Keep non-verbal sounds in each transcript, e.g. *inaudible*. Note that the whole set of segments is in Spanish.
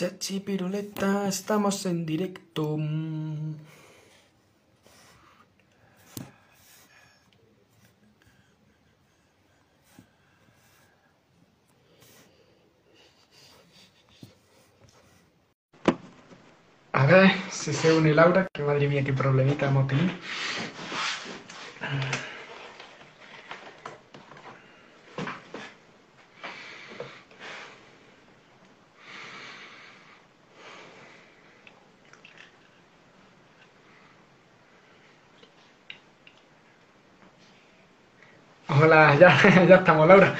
Chachi Piruleta, estamos en directo. A ver si se une Laura, que madre mía, qué problemita hemos tenido. Hola, ya, *laughs* ya estamos, Laura.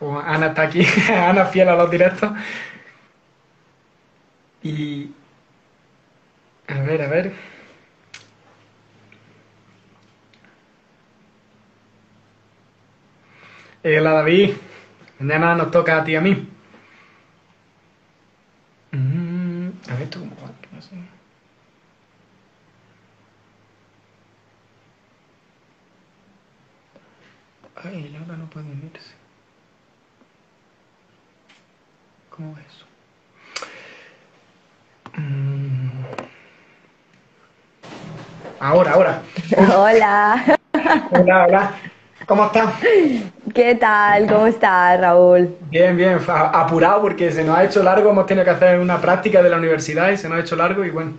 O Ana está aquí, *laughs* Ana fiel a los directos. Y... A ver, a ver. Hola David, mañana nos toca a ti y a mí. Mm, a ver tú cómo va, ¿qué pasa? Ay, Laura no puede unirse. ¿Cómo es eso? Mm. Ahora, ahora. Hola, Hola, hola. ¿Cómo estás? ¿qué tal? ¿Cómo estás, Raúl? Bien, bien. Apurado porque se nos ha hecho largo. Hemos tenido que hacer una práctica de la universidad y se nos ha hecho largo. Y bueno,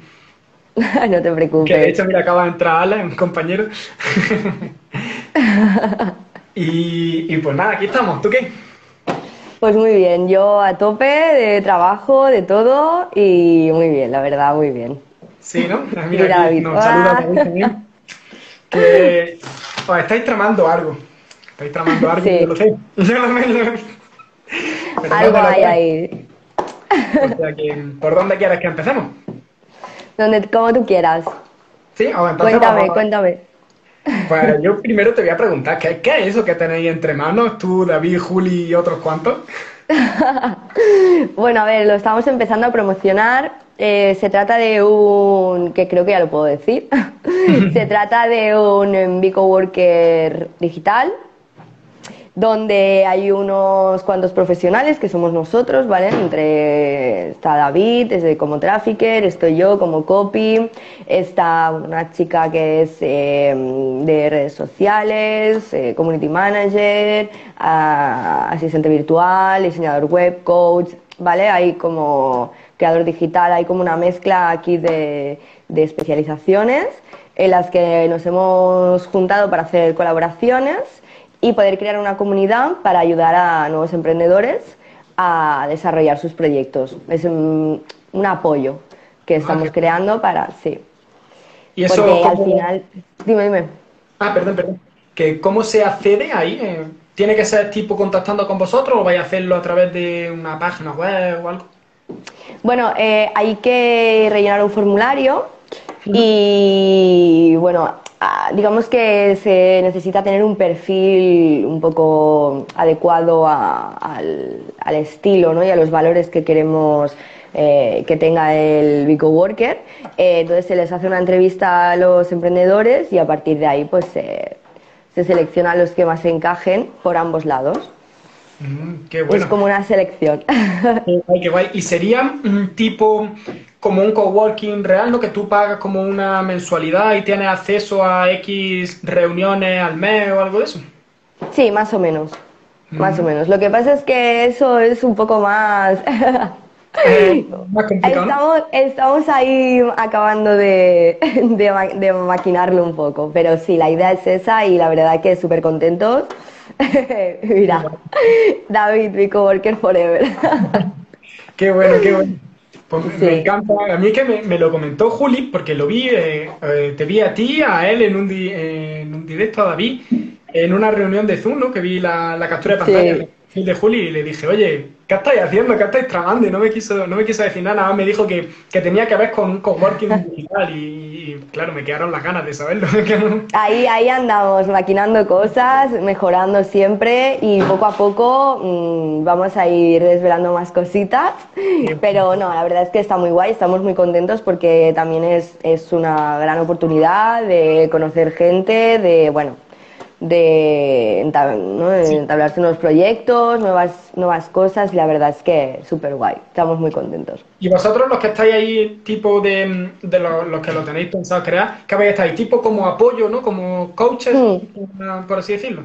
*laughs* No te que de preocupes. hecho, mira, acaba de entrar Alan, un compañero. *laughs* Y, y pues nada, aquí estamos. ¿Tú qué? Pues muy bien, yo a tope de trabajo, de todo y muy bien, la verdad, muy bien. Sí, ¿no? Ah, Mira, Mira, aquí David. nos saluda. David. Que os estáis tramando algo. Estáis tramando algo, Sí. yo lo sé. *laughs* Yo lo sé. lo- Pero Algo no hay sé. ahí, O sea que, ¿por dónde quieres que empecemos? donde, como tú quieras. Sí, o entonces Cuéntame, vamos- cuéntame. Pues yo primero te voy a preguntar, ¿qué, qué es eso que tenéis entre manos tú, David, Juli y otros cuantos? *laughs* Bueno, a ver, lo estamos empezando a promocionar. Eh, se trata de un, que creo que ya lo puedo decir, *laughs* se *laughs* trata de un em, Bico Worker digital, donde hay unos cuantos profesionales que somos nosotros, ¿vale? Entre está David, como trafficker, estoy yo como copy, está una chica que es eh, de redes sociales, eh, community manager, ah, asistente virtual, diseñador web, coach, ¿vale? Hay como creador digital, hay como una mezcla aquí de especializaciones en las que nos hemos juntado para hacer colaboraciones y poder crear una comunidad para ayudar a nuevos emprendedores a desarrollar sus proyectos. Es un, un apoyo que estamos qué- creando para, sí. Y eso, Porque al ¿cómo- final, dime, dime. Ah, perdón, perdón. Que ¿Cómo se accede ahí? Eh, ¿Tiene que ser tipo contactando con vosotros o vais a hacerlo a través de una página web o algo? Bueno, eh, hay que rellenar un formulario y bueno, ah, digamos que se necesita tener un perfil un poco adecuado al, estilo ¿no? y a los valores que queremos eh, que tenga el Bico Worker. Eh, entonces se les hace una entrevista a los emprendedores y a partir de ahí pues se se selecciona los que más encajen por ambos lados. Mm, qué bueno. Es como una selección. Qué guay, qué guay. ¿Y sería un tipo como un coworking real, ¿no? Que tú pagas como una mensualidad y tienes acceso a X reuniones al mes o algo de eso? Sí, más o menos. Más Mm. o menos. Lo que pasa es que eso es un poco más. *laughs* Eh, más complicado, ¿no? Estamos, estamos ahí acabando de, de, de maquinarlo un poco, pero sí, la idea es esa y la verdad que súper contentos. *laughs* Mira, David, mi coworker forever. *laughs* Qué bueno, qué bueno. Pues me- Sí. me encanta. A mí que me, me lo comentó Juli, porque lo vi, eh, eh, te vi a ti, a él en un, di- en un directo, a David, en una reunión de Zoom, ¿no? Que vi la, la captura de pantalla de Juli y le dije, oye, ¿qué estáis haciendo? ¿Qué estáis tramando? Y no me quiso, no me quiso decir nada, me dijo que, que tenía que ver con un coworking *laughs* digital y, y, claro, me quedaron las ganas de saberlo. *laughs* ahí, ahí andamos, maquinando cosas, mejorando siempre y poco a poco mmm, vamos a ir desvelando más cositas. Pero no, la verdad es que está muy guay, estamos muy contentos porque también es, es una gran oportunidad de conocer gente, de, bueno, de, ¿no? de sí. entablarse nuevos proyectos, nuevas, nuevas cosas y la verdad es que súper guay, estamos muy contentos. ¿Y vosotros los que estáis ahí, tipo de, de los, los, que lo tenéis pensado crear, qué habéis estáis? ¿Tipo como apoyo, no? ¿Como coaches, por así decirlo?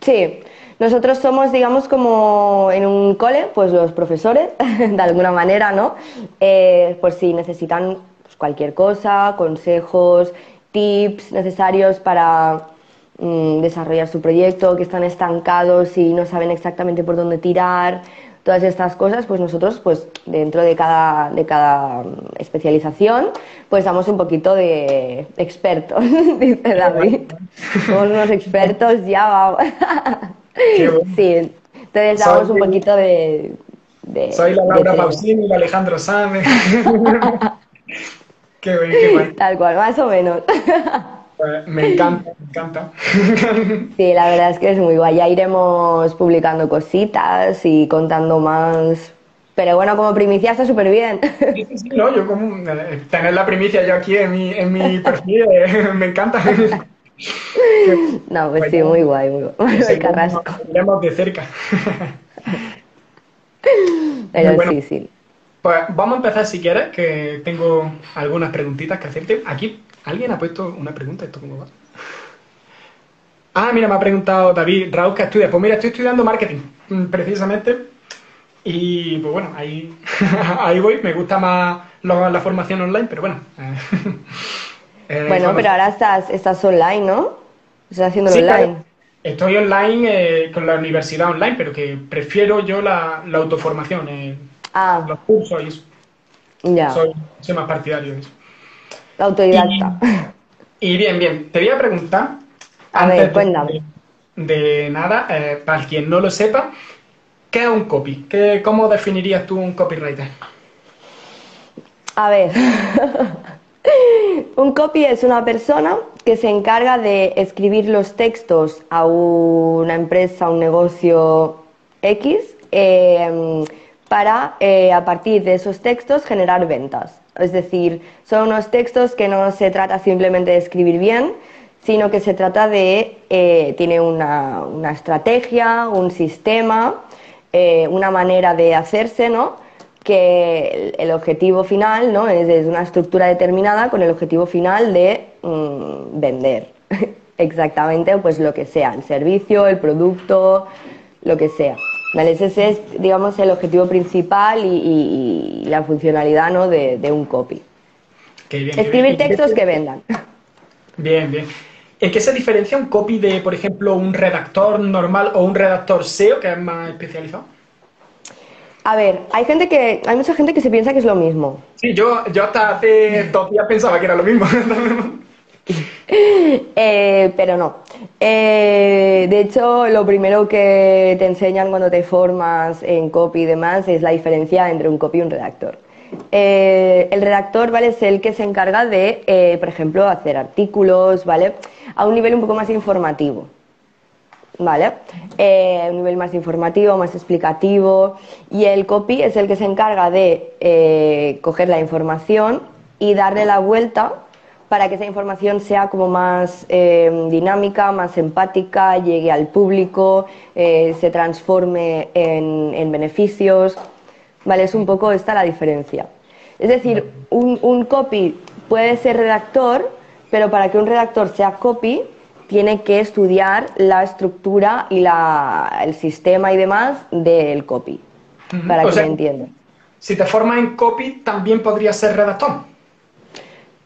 Sí, nosotros somos, digamos, como en un cole, pues los profesores, *laughs* de alguna manera, ¿no? Eh, pues si necesitan pues, cualquier cosa, consejos, tips necesarios para mm, desarrollar su proyecto, que están estancados y no saben exactamente por dónde tirar, todas estas cosas, pues nosotros, pues dentro de cada, de cada especialización, pues damos un poquito de expertos, *laughs* dice David. Somos unos expertos, ya vamos. *laughs* sí, entonces damos un poquito de... de Soy la Laura Pausini y la Alejandro Sáenz. *laughs* qué bueno, qué. Tal cual, más o menos. Pues me encanta, me encanta. Sí, la verdad es que es muy guay. Ya iremos publicando cositas y contando más. Pero bueno, como primicia está súper bien. Sí, sí, no, yo como eh, tener la primicia yo aquí en mi, en mi perfil, eh, me encanta. *laughs* No, pues bueno, sí, muy guay, muy guay. Sí, Carrasco. Nos de cerca. Pero bueno. sí, sí. Pues vamos a empezar si quieres, que tengo algunas preguntitas que hacerte. Aquí alguien ha puesto una pregunta, ¿esto cómo va? Ah, mira, me ha preguntado David Raúl que estudia. Pues mira, estoy estudiando marketing, precisamente. Y pues bueno, ahí, *laughs* ahí voy. Me gusta más lo, la formación online, pero bueno. *laughs* Eh, bueno, pero ahora estás, estás online, ¿no? Estás haciendo sí, online. Claro. Estoy online eh, con la universidad online, pero que prefiero yo la, la autoformación, eh, ah. los cursos y eso. Ya. Soy, soy más partidario de eso. La autodidacta. Y, y, bien, bien, te voy a preguntar. A ver, cuéntame. De, de nada, eh, para quien no lo sepa, ¿qué es un copy? ¿Qué, ¿Cómo definirías tú un copywriter? A ver. *laughs* Un copy es una persona que se encarga de escribir los textos a una empresa, a un negocio X, eh, para eh, a partir de esos textos generar ventas. Es decir, son unos textos que no se trata simplemente de escribir bien, sino que se trata de, eh, tiene una, una, estrategia, un sistema, eh, una manera de hacerse, ¿no? que el, objetivo final ¿no? es, una estructura determinada con el objetivo final de mmm, vender *laughs* exactamente pues lo que sea, el servicio, el producto, lo que sea. ¿Vale? Ese es, digamos, el objetivo principal y, y, y la funcionalidad ¿no? de, de un copy. Qué bien, Escribir qué bien. textos que vendan. Bien, bien. ¿En qué se diferencia un copy de, por ejemplo, un redactor normal o un redactor SEO que es más especializado? A ver, hay gente que, hay mucha gente que se piensa que es lo mismo. Sí, yo, yo hasta hace dos días pensaba que era lo mismo. *laughs* *laughs* eh, pero no. Eh, de hecho, lo primero que te enseñan cuando te formas en copy y demás es la diferencia entre un copy y un redactor. Eh, el redactor, ¿vale? Es el que se encarga de, por ejemplo, hacer artículos, ¿vale? A un nivel un poco más informativo. ¿vale? Un nivel más informativo, más explicativo. Y el copy es el que se encarga de coger la información y darle la vuelta para que esa información sea como más eh, dinámica, más empática, llegue al público, eh, se transforme en, en, beneficios. ¿Vale? Es un poco esta la diferencia. Es decir, un, un copy puede ser redactor, pero para que un redactor sea copy, tiene que estudiar la estructura y la, el sistema y demás del copy, uh -huh. para o que sea, me entiendan. Si te formas en copy, también podrías ser redactor.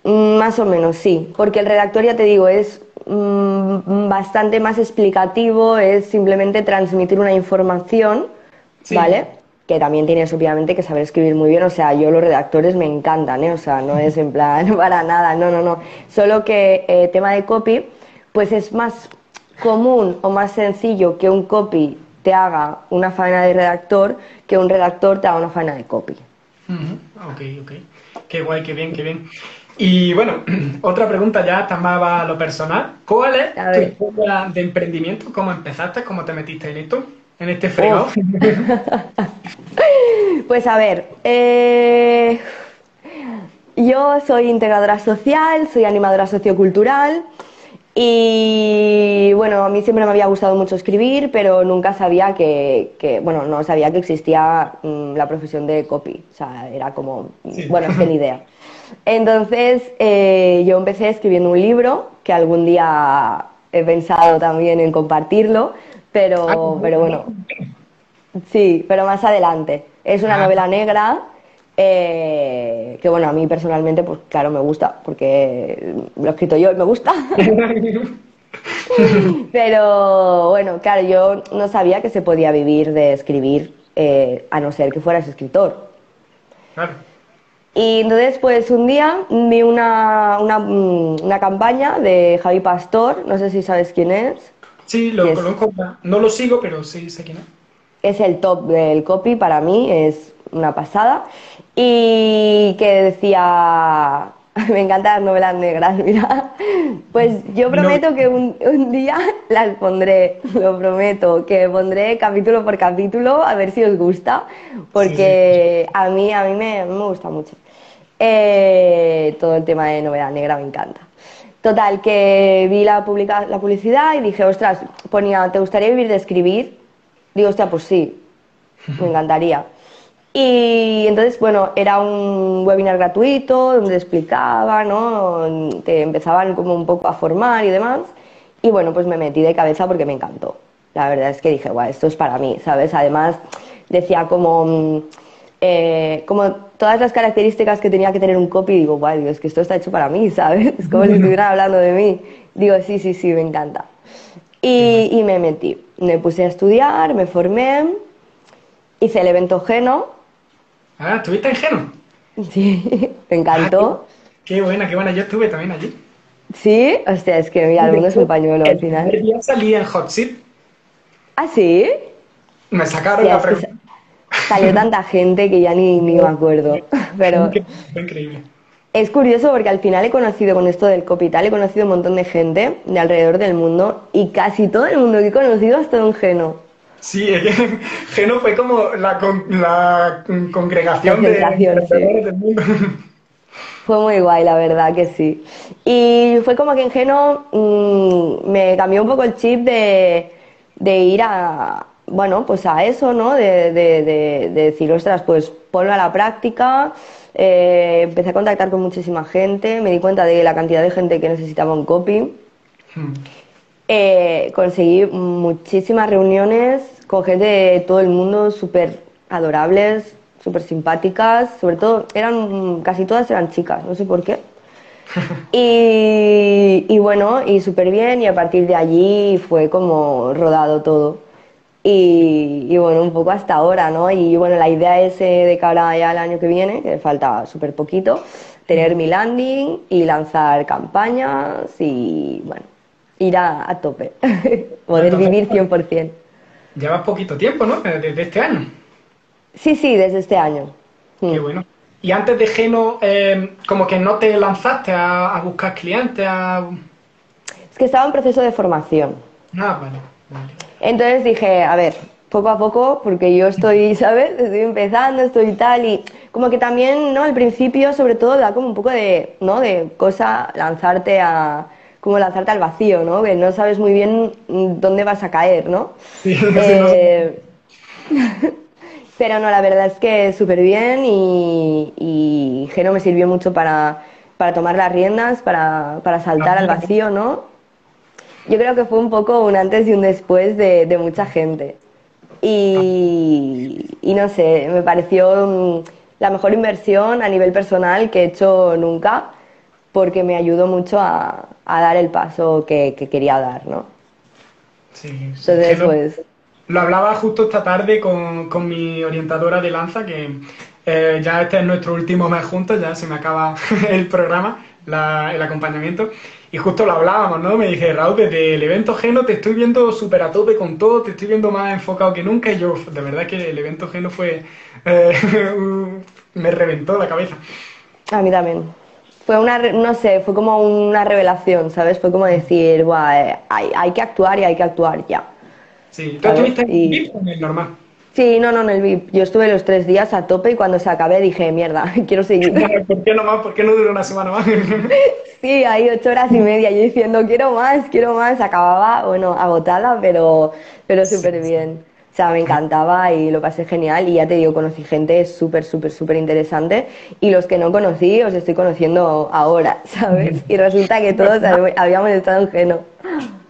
Mm, más o menos, sí, porque el redactor, ya te digo, es mm, bastante más explicativo, es simplemente transmitir una información, sí. ¿vale? Que también tienes obviamente que saber escribir muy bien, o sea, yo los redactores me encantan, ¿eh? O sea, no es en *laughs* plan *laughs* para nada, no, no, no. Solo que eh, tema de copy, pues es más común o más sencillo que un copy te haga una faena de redactor que un redactor te haga una faena de copy. Ok, ok. Qué guay, qué bien, qué bien. Y bueno, *clears throat* otra pregunta ya está más a lo personal. ¿Cuál es tu historia de emprendimiento? ¿Cómo empezaste? ¿Cómo te metiste en esto? En este fregado. *laughs* Pues a ver, eh, yo soy integradora social, soy animadora sociocultural y bueno, a mí siempre me había gustado mucho escribir, pero nunca sabía que, que- bueno, no sabía que existía mm, la profesión de copy, o sea, era como, Sí. bueno, es que ni idea. *laughs* Entonces eh, yo empecé escribiendo un libro que algún día he pensado también en compartirlo, pero, pero bueno, Sí, pero más adelante. Es una Ah. novela negra eh, que, bueno, a mí personalmente, pues claro, me gusta, porque lo he escrito yo y me gusta. *laughs* Pero bueno, claro, yo no sabía que se podía vivir de escribir eh, a no ser que fueras escritor. Claro. Y entonces, pues un día vi una, una, mm, una campaña de Javi Pastor, no sé si sabes quién es. Sí, lo conozco. No lo sigo, pero sí sé quién es. es el top del copy para mí, es una pasada. Y que decía, *laughs* me encantan las novelas negras, *laughs* mira. Pues yo prometo que un, un día *laughs* las pondré, lo prometo, que pondré capítulo por capítulo a ver si os gusta, porque a mí, a mí me, me gusta mucho. Eh, todo el tema de novela negra me encanta. Total, que vi la, publica- la publicidad y dije, ostras, ponía, ¿te gustaría vivir de escribir? Digo, hostia, pues sí, me encantaría. Y entonces, bueno, era un webinar gratuito donde explicaba, ¿no? Te empezaban como un poco a formar y demás. Y bueno, pues me metí de cabeza porque me encantó. La verdad es que dije, guau, esto es para mí, ¿sabes? Además, decía como, mm, eh, como todas las características que tenía que tener un copy, digo, guau, digo, es que esto está hecho para mí, *laughs* ¿sabes? Es como si estuvieran *laughs* hablando de mí. Digo, sí, sí, sí, me encanta. Y, y me metí, me puse a estudiar, me formé, hice el evento Geno, Ah, ¿estuviste en Geno? sí, me encantó. Qué buena, qué buena. Yo estuve también allí. Sí, hostia, es que mira, el mundo es un pañuelo al El final. día salí en Hot Seat. ¿Ah, sí? Me sacaron la pregunta. sa- salió tanta *laughs* gente que ya ni, ni me acuerdo. *laughs* Pero Fue increíble. es curioso porque al final he conocido con esto del Copital, he conocido un montón de gente de alrededor del mundo y casi todo el mundo que he conocido ha estado en Geno. Sí, *laughs* Geno fue como la, con- la congregación de Concentración, sí. del mundo. *laughs* Fue muy guay, la verdad que sí. Y fue como que en Geno mm, me cambió un poco el chip de, de ir a, bueno, pues a eso, ¿no? De, de- de- de decir, ostras, pues ponlo a la práctica. Eh, empecé a contactar con muchísima gente, me di cuenta de la cantidad de gente que necesitaba un copy. Eh, conseguí muchísimas reuniones con gente de todo el mundo, súper adorables, súper simpáticas, sobre todo eran casi todas eran chicas, no sé por qué. *laughs* Y, y bueno, y súper bien, y a partir de allí fue como rodado todo. Y, y bueno, un poco hasta ahora, ¿no? Y bueno, la idea es eh, de cara ya al año que viene, que falta súper poquito, tener mi landing y lanzar campañas y bueno, ir a, a tope, *laughs* poder vivir 100%. Llevas poquito tiempo, ¿no? Desde este año. Sí, sí, desde este año. Qué Mm. bueno. Y antes de Geno, eh, como que no te lanzaste a, a buscar clientes, a... Es que estaba en proceso de formación. Ah, vale, vale. Entonces dije, a ver, poco a poco, porque yo estoy, *laughs* ¿sabes? Estoy empezando, estoy tal, y como que también, ¿no? Al principio, sobre todo, da como un poco de, ¿no? De cosa lanzarte a, como lanzarte al vacío, ¿no? Que no sabes muy bien mm, dónde vas a caer, ¿no? Sí, *laughs* sí, no. Eh, *laughs* pero no, la verdad es que súper bien y, y Geno me sirvió mucho para, para tomar las riendas, para, para saltar al vacío, ¿no? Yo creo que fue un poco un antes y un después de, de mucha gente. Y, y no sé, me pareció mm, la mejor inversión a nivel personal que he hecho nunca, porque me ayudó mucho a, a dar el paso que, que quería dar, ¿no? Sí. Entonces, Geno- pues, lo hablaba justo esta tarde con, con mi orientadora de lanza, que eh, ya este es nuestro último mes juntos, ya se me acaba *laughs* el programa, la- el acompañamiento. Y justo lo hablábamos, ¿no? Me dije, Raúl, desde el evento Geno te estoy viendo súper a tope con todo, te estoy viendo más enfocado que nunca. Y yo, de verdad que el evento Geno fue. eh, *laughs* me reventó la cabeza. A mí también. Fue una, no sé, fue como una revelación, ¿sabes? Fue como decir, Buah, eh, hay, hay que actuar y hay que actuar ya. Sí, ¿tú estuviste en Y- VIP o en el normal? Sí, no, no, en el VIP. Yo estuve los tres días a tope y cuando se acabé dije, mierda, *laughs* quiero seguir. *laughs* ¿Por qué no más? ¿Por qué no duró una semana más? *laughs* Sí, ahí ocho horas y media, yo diciendo, quiero más, quiero más. Acababa, bueno, agotada, pero, pero súper bien. O sea, me encantaba y lo pasé genial. Y ya te digo, conocí gente súper, súper, súper interesante. Y los que no conocí, os estoy conociendo ahora, *laughs* ¿sabes? Y resulta que todos hab- habíamos estado en Geno.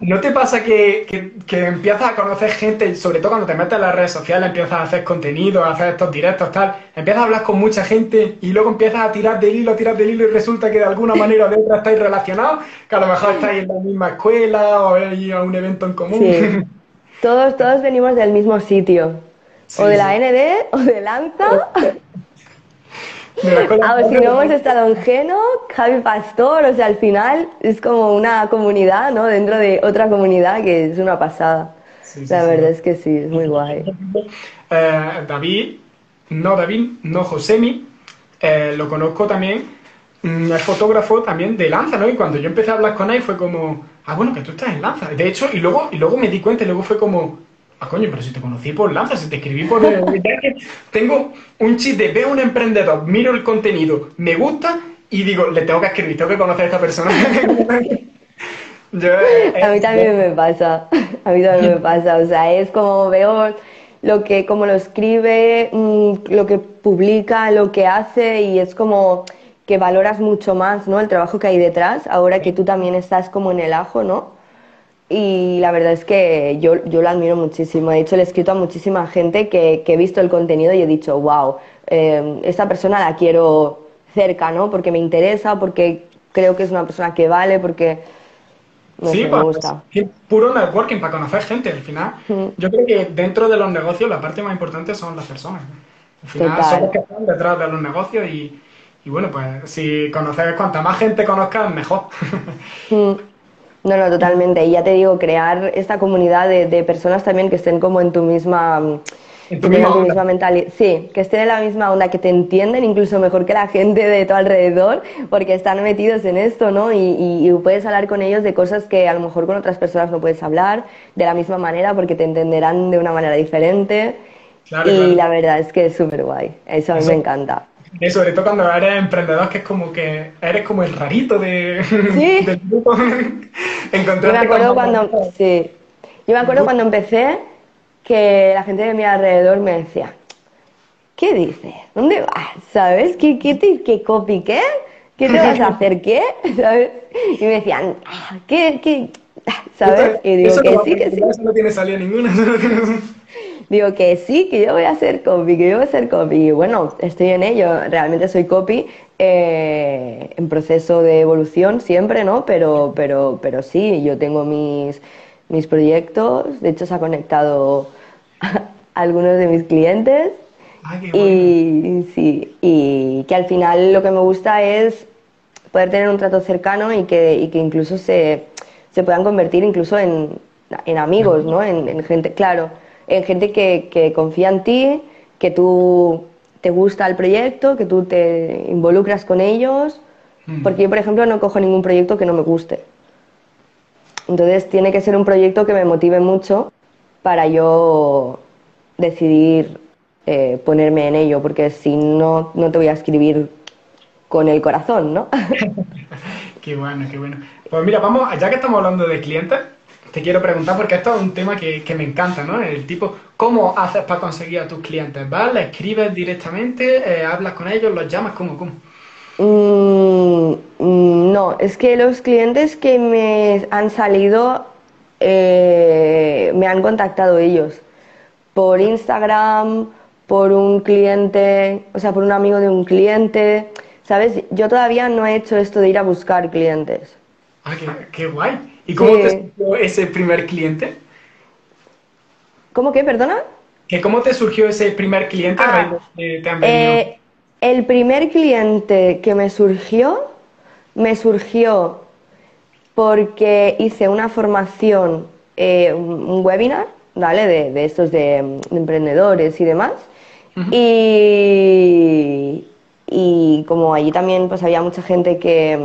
¿No te pasa que, que- que empiezas a conocer gente, sobre todo cuando te metes en las redes sociales, empiezas a hacer contenido, a hacer estos directos, tal, empiezas a hablar con mucha gente y luego empiezas a tirar del hilo, tirar del hilo y resulta que de alguna manera o de otra estáis relacionados, que a lo mejor estáis en la misma escuela o hay a un evento en común. Sí. *laughs* Todos, todos venimos del mismo sitio. Sí, o de la sí. ND, o de Lanza. Ah, o si no hemos estado en Geno, Javi Pastor, o sea, al final es como una comunidad, ¿no? Dentro de otra comunidad que es una pasada. Sí, La verdad es que sí, es muy guay. Eh, David, no David, no Josemi, eh, lo conozco también, mm, es fotógrafo también de Lanza, ¿no? Y cuando yo empecé a hablar con él fue como, ah, bueno, que tú estás en Lanza. De hecho, y luego, y luego me di cuenta y luego fue como, ah, coño, pero si te conocí por Lanza, si te escribí por... *laughs* tengo un chip de veo un emprendedor, miro el contenido, me gusta y digo, le tengo que escribir, tengo que conocer a esta persona. *laughs* Yo, eh, A mí también me pasa, a mí también me pasa, o sea, es como veo lo que, como lo escribe, mm, lo que publica, lo que hace y es como que valoras mucho más, ¿no? El trabajo que hay detrás, ahora que tú también estás como en el ajo, ¿no? Y la verdad es que yo, yo lo admiro muchísimo. De hecho, le he escrito a muchísima gente que, que he visto el contenido y he dicho, wow, eh, esta persona la quiero cerca, ¿no? Porque me interesa, porque creo que es una persona que vale, porque no sí, sé, me gusta. es puro networking para conocer gente. Al final, Mm. yo creo que dentro de los negocios la parte más importante son las personas. Al final Total. son los que están detrás de los negocios y, y bueno, pues si conoces, cuanta más gente conozcas, mejor. *laughs* Mm. No, no, totalmente. Y ya te digo, crear esta comunidad de, de personas también que estén como en tu misma, En tu misma tu onda. misma mentalidad. Sí, que estén en la misma onda, que te entienden incluso mejor que la gente de tu alrededor, porque están metidos en esto, ¿no? Y, y- y puedes hablar con ellos de cosas que a lo mejor con otras personas no puedes hablar de la misma manera, porque te entenderán de una manera diferente. Claro, y claro. la verdad es que es súper guay. Eso a mí Eso- me encanta. Y sobre todo cuando eres emprendedor, que es como que eres como el rarito de, Sí. *laughs* del grupo. Yo me acuerdo cuando, sí, yo me acuerdo cuando empecé que la gente de mi alrededor me decía, ¿qué dices? ¿Dónde vas? ¿Sabes? ¿Qué, qué, te- qué copy qué? ¿Qué te vas a *laughs* hacer qué? ¿Sabes? Y me decían, "Ah, ¿qué, qué? ¿Sabes? Y digo Eso que no, sí, que sí. Eso no tiene salida ninguna. *laughs* Digo que sí, que yo voy a hacer copy, que yo voy a hacer copy. Y bueno, estoy en ello, realmente soy copy, eh, en proceso de evolución siempre, ¿no? Pero, pero, pero sí, yo tengo mis, mis proyectos, de hecho se ha conectado a *laughs* algunos de mis clientes Ay, qué bueno. y sí, y que al final lo que me gusta es poder tener un trato cercano y que, y que incluso se, se puedan convertir incluso en, en amigos, ¿no? En, en gente, claro, en gente que, que confía en ti, que tú te gusta el proyecto, que tú te involucras con ellos, Mm. porque yo, por ejemplo, no cojo ningún proyecto que no me guste. Entonces tiene que ser un proyecto que me motive mucho para yo decidir eh, ponerme en ello, porque si no, no te voy a escribir con el corazón, ¿no? *laughs* Qué bueno, qué bueno. Pues mira, vamos, ya que estamos hablando de clientes, te quiero preguntar, porque esto es un tema que, que me encanta, ¿no? El tipo, ¿cómo haces para conseguir a tus clientes? ¿Vas, les escribes directamente, eh, hablas con ellos, los llamas? ¿Cómo, cómo? Mm, mm, no, es que los clientes que me han salido eh, me han contactado ellos por Instagram, por un cliente, o sea, por un amigo de un cliente, ¿sabes? Yo todavía no he hecho esto de ir a buscar clientes. Ah, qué, qué guay. ¿Y cómo Sí. te salió ese primer cliente? ¿Cómo que, perdona? ¿Que ¿Cómo te surgió ese primer cliente? Ah, que te han eh, el primer cliente que me surgió, me surgió porque hice una formación, eh, un webinar, ¿vale? De, de estos de, de emprendedores y demás. y, y como allí también pues había mucha gente que,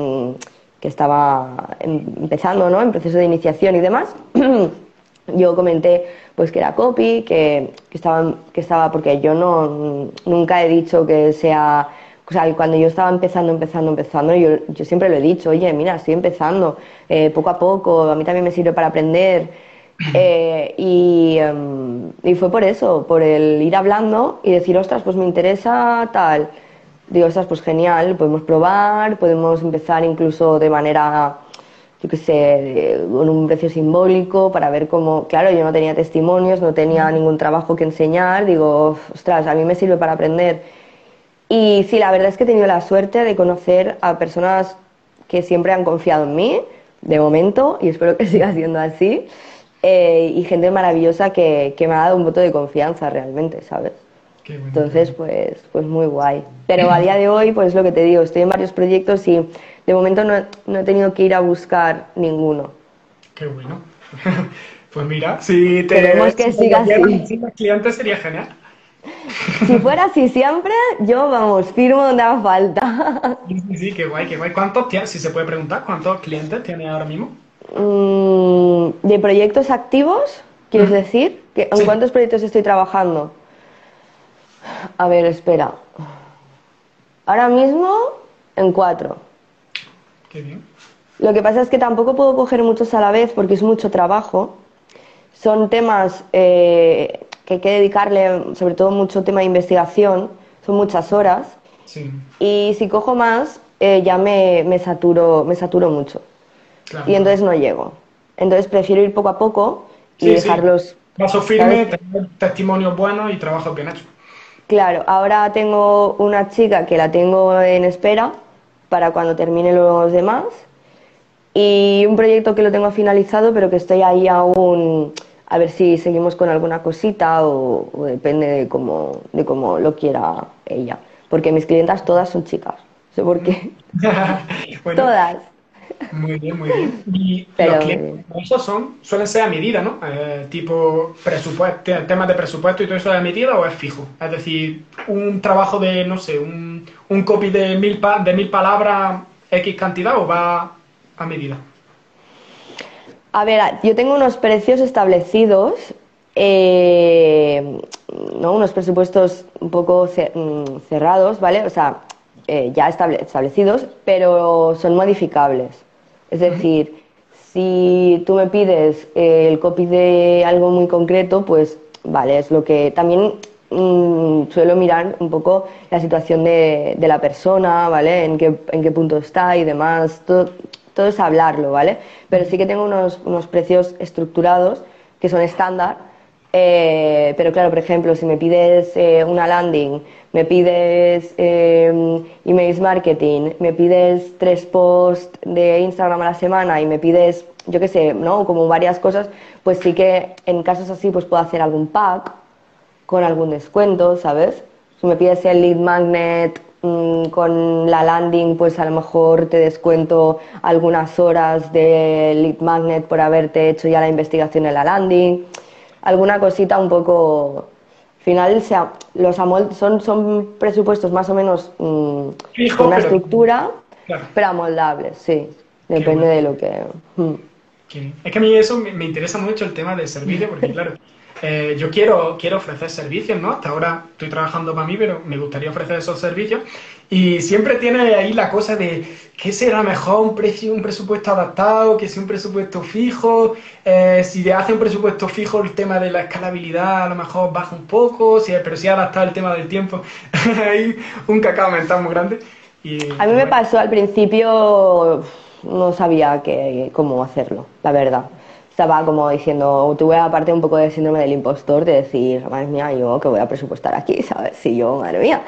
que estaba em, empezando, ¿no? En proceso de iniciación y demás, *clears throat* yo comenté pues que era copy, que, que, estaba, que estaba, porque yo no, nunca he dicho que sea, o sea, cuando yo estaba empezando, empezando, empezando, yo, yo siempre lo he dicho, oye, mira, estoy empezando, eh, poco a poco, a mí también me sirve para aprender. *clears throat* Eh, y, em, y fue por eso, por el ir hablando y decir, ostras, pues me interesa tal digo, ostras, pues genial, podemos probar, podemos empezar incluso de manera, yo qué sé, con un precio simbólico para ver cómo, claro, yo no tenía testimonios, no tenía ningún trabajo que enseñar, digo, ostras, a mí me sirve para aprender. Y sí, la verdad es que he tenido la suerte de conocer a personas que siempre han confiado en mí, de momento, y espero que *laughs* siga siendo así, eh, y gente maravillosa que, que me ha dado un voto de confianza realmente, ¿sabes? Entonces, pues, pues muy guay. Pero a día de hoy, pues lo que te digo, estoy en varios proyectos y de momento no, no he tenido que ir a buscar ninguno. Qué bueno. *laughs* pues mira, si te Queremos que siga así. clientes sería genial. Si fuera así siempre, yo vamos, firmo donde haga falta. Sí, sí, qué guay, qué guay. ¿Cuántos tienes, si se puede preguntar, cuántos clientes tiene ahora mismo? Mm, ¿De proyectos activos, quieres decir? ¿En cuántos proyectos estoy trabajando? A ver, espera. Ahora mismo en cuatro. Qué bien. Lo que pasa es que tampoco puedo coger muchos a la vez porque es mucho trabajo. Son temas eh, que hay que dedicarle, sobre todo mucho tema de investigación, son muchas horas. Sí. Y si cojo más, eh, ya me, me, saturo, me saturo mucho. Claro. Y entonces no llego. Entonces prefiero ir poco a poco y Sí, sí. dejarlos. Paso firme, ¿sabes? tener testimonios buenos y trabajo bien hecho. Claro, ahora tengo una chica que la tengo en espera para cuando termine los demás y un proyecto que lo tengo finalizado pero que estoy ahí aún a ver si seguimos con alguna cosita o, o depende de cómo, de cómo lo quiera ella. Porque mis clientas todas son chicas, no sé por qué. *laughs* Bueno, Todas. Muy bien, muy bien. Y Pero los clientes esos son, suelen ser a medida, ¿no? Eh, tipo presupuesto, temas de presupuesto y todo eso es a medida o es fijo. Es decir, un trabajo de, no sé, un, un copy de mil, pa- de mil palabras, X cantidad o va a medida. A ver, yo tengo unos precios establecidos, eh, ¿no? unos presupuestos un poco mm, cerrados, ¿vale? O sea, eh, ya estable- establecidos, pero son modificables. Es decir, si tú me pides eh, el copy de algo muy concreto, pues vale, es lo que también mm, suelo mirar un poco la situación de, de la persona, ¿vale? En qué, en qué punto está y demás. Todo, todo es hablarlo, ¿vale? Pero sí que tengo unos, unos precios estructurados que son estándar. Eh, pero claro, por ejemplo, si me pides eh, una landing, me pides eh, emails marketing, me pides tres posts de Instagram a la semana y me pides, yo qué sé, ¿no? Como varias cosas, pues sí que en casos así pues puedo hacer algún pack con algún descuento, ¿sabes? Si me pides el lead magnet mm, con la landing, pues a lo mejor te descuento algunas horas de lead magnet por haberte hecho ya la investigación en la landing. Alguna cosita un poco... Al final se los amol- son, son presupuestos más o menos mm, Fijo, con una pero- estructura, Claro. pero amoldables, sí. Depende bueno. de lo que... mm. Es que a mí eso me, me interesa mucho el tema del servicio, porque *laughs* claro, eh, yo quiero, quiero ofrecer servicios, ¿no? Hasta ahora estoy trabajando para mí, pero me gustaría ofrecer esos servicios. Y siempre tiene ahí la cosa de qué será mejor un precio, un presupuesto adaptado, que sea un presupuesto fijo. Eh, si te hace un presupuesto fijo, el tema de la escalabilidad a lo mejor baja un poco, si, pero si adaptado el tema del tiempo, *laughs* hay un cacao mental muy grande. Y, A mí me bueno, pasó al principio, no sabía que, cómo hacerlo, la verdad. Estaba como diciendo, tuve aparte un poco de síndrome del impostor, de decir, madre mía, yo que voy a presupuestar aquí, ¿sabes? Si yo, madre mía.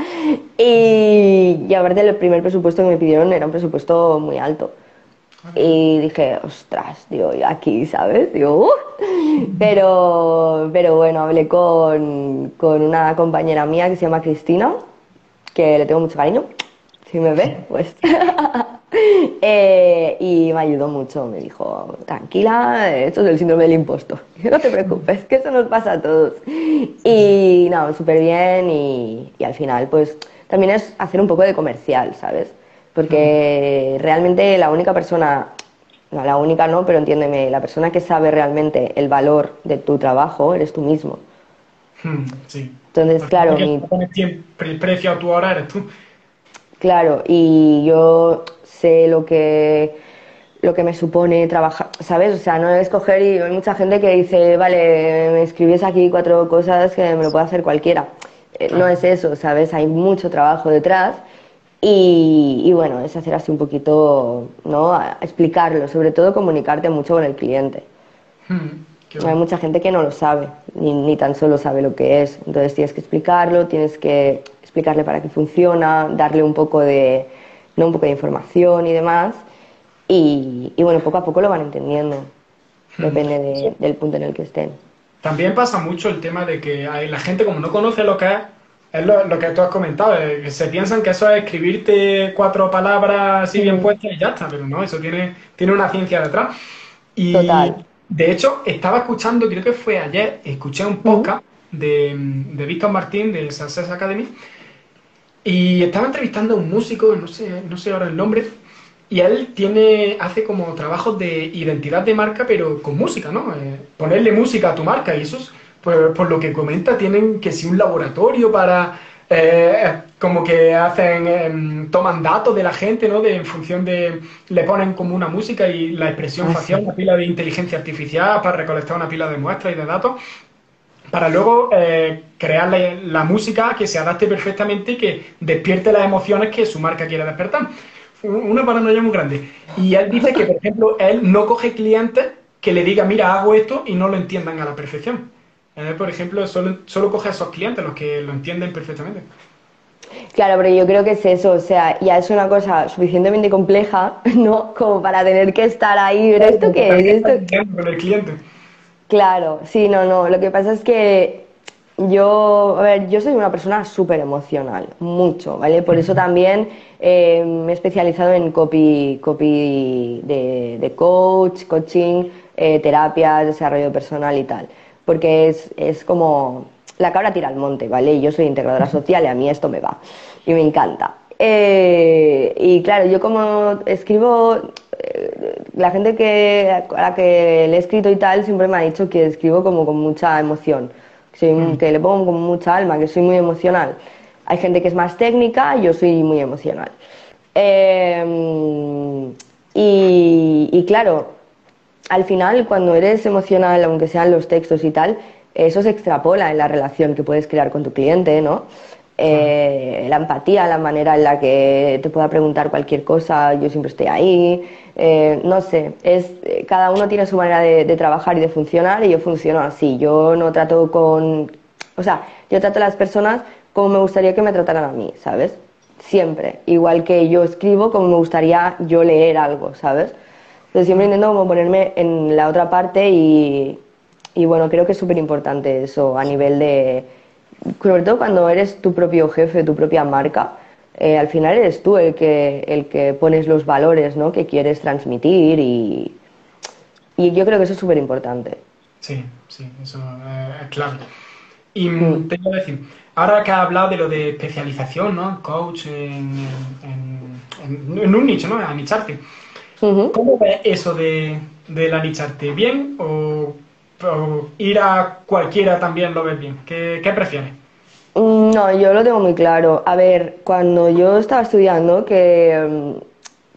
Y, y aparte el primer presupuesto que me pidieron era un presupuesto muy alto. Y dije, ostras, digo, aquí, ¿sabes? Digo, "Uh". pero, pero bueno, hablé con, con una compañera mía que se llama Cristina, que le tengo mucho cariño, si me ve, pues. *laughs* Eh, y me ayudó mucho, me dijo, tranquila, esto es el síndrome del impostor, *laughs* no te preocupes, que eso nos pasa a todos. Y no, súper bien y, y al final pues también es hacer un poco de comercial, ¿sabes? Porque realmente la única persona, no la única no, pero entiéndeme, la persona que sabe realmente el valor de tu trabajo eres tú mismo. Hmm, Sí. Entonces, claro, mi- el precio a tu hora eres tú. Claro, y yo sé lo que, lo que me supone trabajar, ¿sabes? O sea, no es coger y hay mucha gente que dice, vale, me escribes aquí cuatro cosas que me lo puede hacer cualquiera. Eh, No es eso, ¿sabes? Hay mucho trabajo detrás y, y bueno, es hacer así un poquito, ¿no? A- explicarlo, sobre todo comunicarte mucho con el cliente. Hmm, qué Hay mucha gente que no lo sabe, ni, ni tan solo sabe lo que es. Entonces tienes que explicarlo, tienes que explicarle para qué funciona, darle un poco de, ¿no? un poco de información y demás. Y, y bueno, poco a poco lo van entendiendo. Depende de- del punto en el que estén. También pasa mucho el tema de que hay, la gente como no conoce lo que es, es lo, lo que tú has comentado, eh, que se piensan que eso es escribirte cuatro palabras así bien Mm. puestas y ya está, pero no, eso tiene, tiene una ciencia detrás. Y Total. De hecho, estaba escuchando, creo que fue ayer, escuché un podcast de, de Víctor Martín de Success Academy y estaba entrevistando a un músico, no sé, no sé ahora el nombre, y él tiene, hace como trabajos de identidad de marca, pero con música, ¿no? Eh, ponerle música a tu marca, y eso es, por, por lo que comenta, tienen que si un laboratorio para, eh, como que hacen, em, toman datos de la gente, ¿no? De, en función de, le ponen como una música y la expresión Ah, facial, sí. una pila de inteligencia artificial para recolectar una pila de muestras y de datos para luego eh, crear la, la música que se adapte perfectamente y que despierte las emociones que su marca quiere despertar. Una paranoia muy grande. Y él dice que, por ejemplo, él no coge clientes que le digan, mira, hago esto y no lo entiendan a la perfección. Él, por ejemplo, solo, solo coge a esos clientes, los que lo entienden perfectamente. Claro, pero yo creo que es eso, o sea, ya es una cosa suficientemente compleja, *laughs* ¿no? Como para tener que estar ahí, ¿pero esto qué es? ¿Esto Con el cliente. Claro, sí, no, no. Lo que pasa es que yo, a ver, yo soy una persona súper emocional, mucho, ¿vale? Por eso también eh, me he especializado en copy, copy de, de coach, coaching, eh, terapias, desarrollo personal y tal. Porque es, es como la cabra tira al monte, ¿vale? Yo soy integradora social y a mí esto me va y me encanta. Eh, y claro, yo como escribo, eh, la gente que, a la que le he escrito y tal siempre me ha dicho que escribo como con mucha emoción, que, soy que le pongo como mucha alma, que soy muy emocional. Hay gente que es más técnica, yo soy muy emocional. Eh, y, y claro, al final, cuando eres emocional, aunque sean los textos y tal, eso se extrapola en la relación que puedes crear con tu cliente, ¿no? Eh, la empatía, la manera en la que te pueda preguntar cualquier cosa, yo siempre estoy ahí, eh, no sé, es, cada uno tiene su manera de, de trabajar y de funcionar y yo funciono así, yo no trato con, o sea, yo trato a las personas como me gustaría que me trataran a mí, ¿sabes? Siempre, igual que yo escribo como me gustaría yo leer algo, ¿sabes? Siempre intento como ponerme en la otra parte y, y bueno, creo que es súper importante eso a nivel de, sobre todo cuando eres tu propio jefe, tu propia marca, eh, al final eres tú el que, el que pones los valores ¿no? que quieres transmitir y, y yo creo que eso es súper importante. Sí, sí, eso eh, es clave. Y mm, te iba a decir, ahora que has hablado de lo de especialización, ¿no? Coach en, en- en- en un nicho, ¿no? ¿Cómo ves eso de, del anicharte? ¿Bien o, o ir a cualquiera también lo ves bien? ¿Qué, qué prefieres? Mm, No, yo lo tengo muy claro. A ver, cuando yo estaba estudiando, que, mm,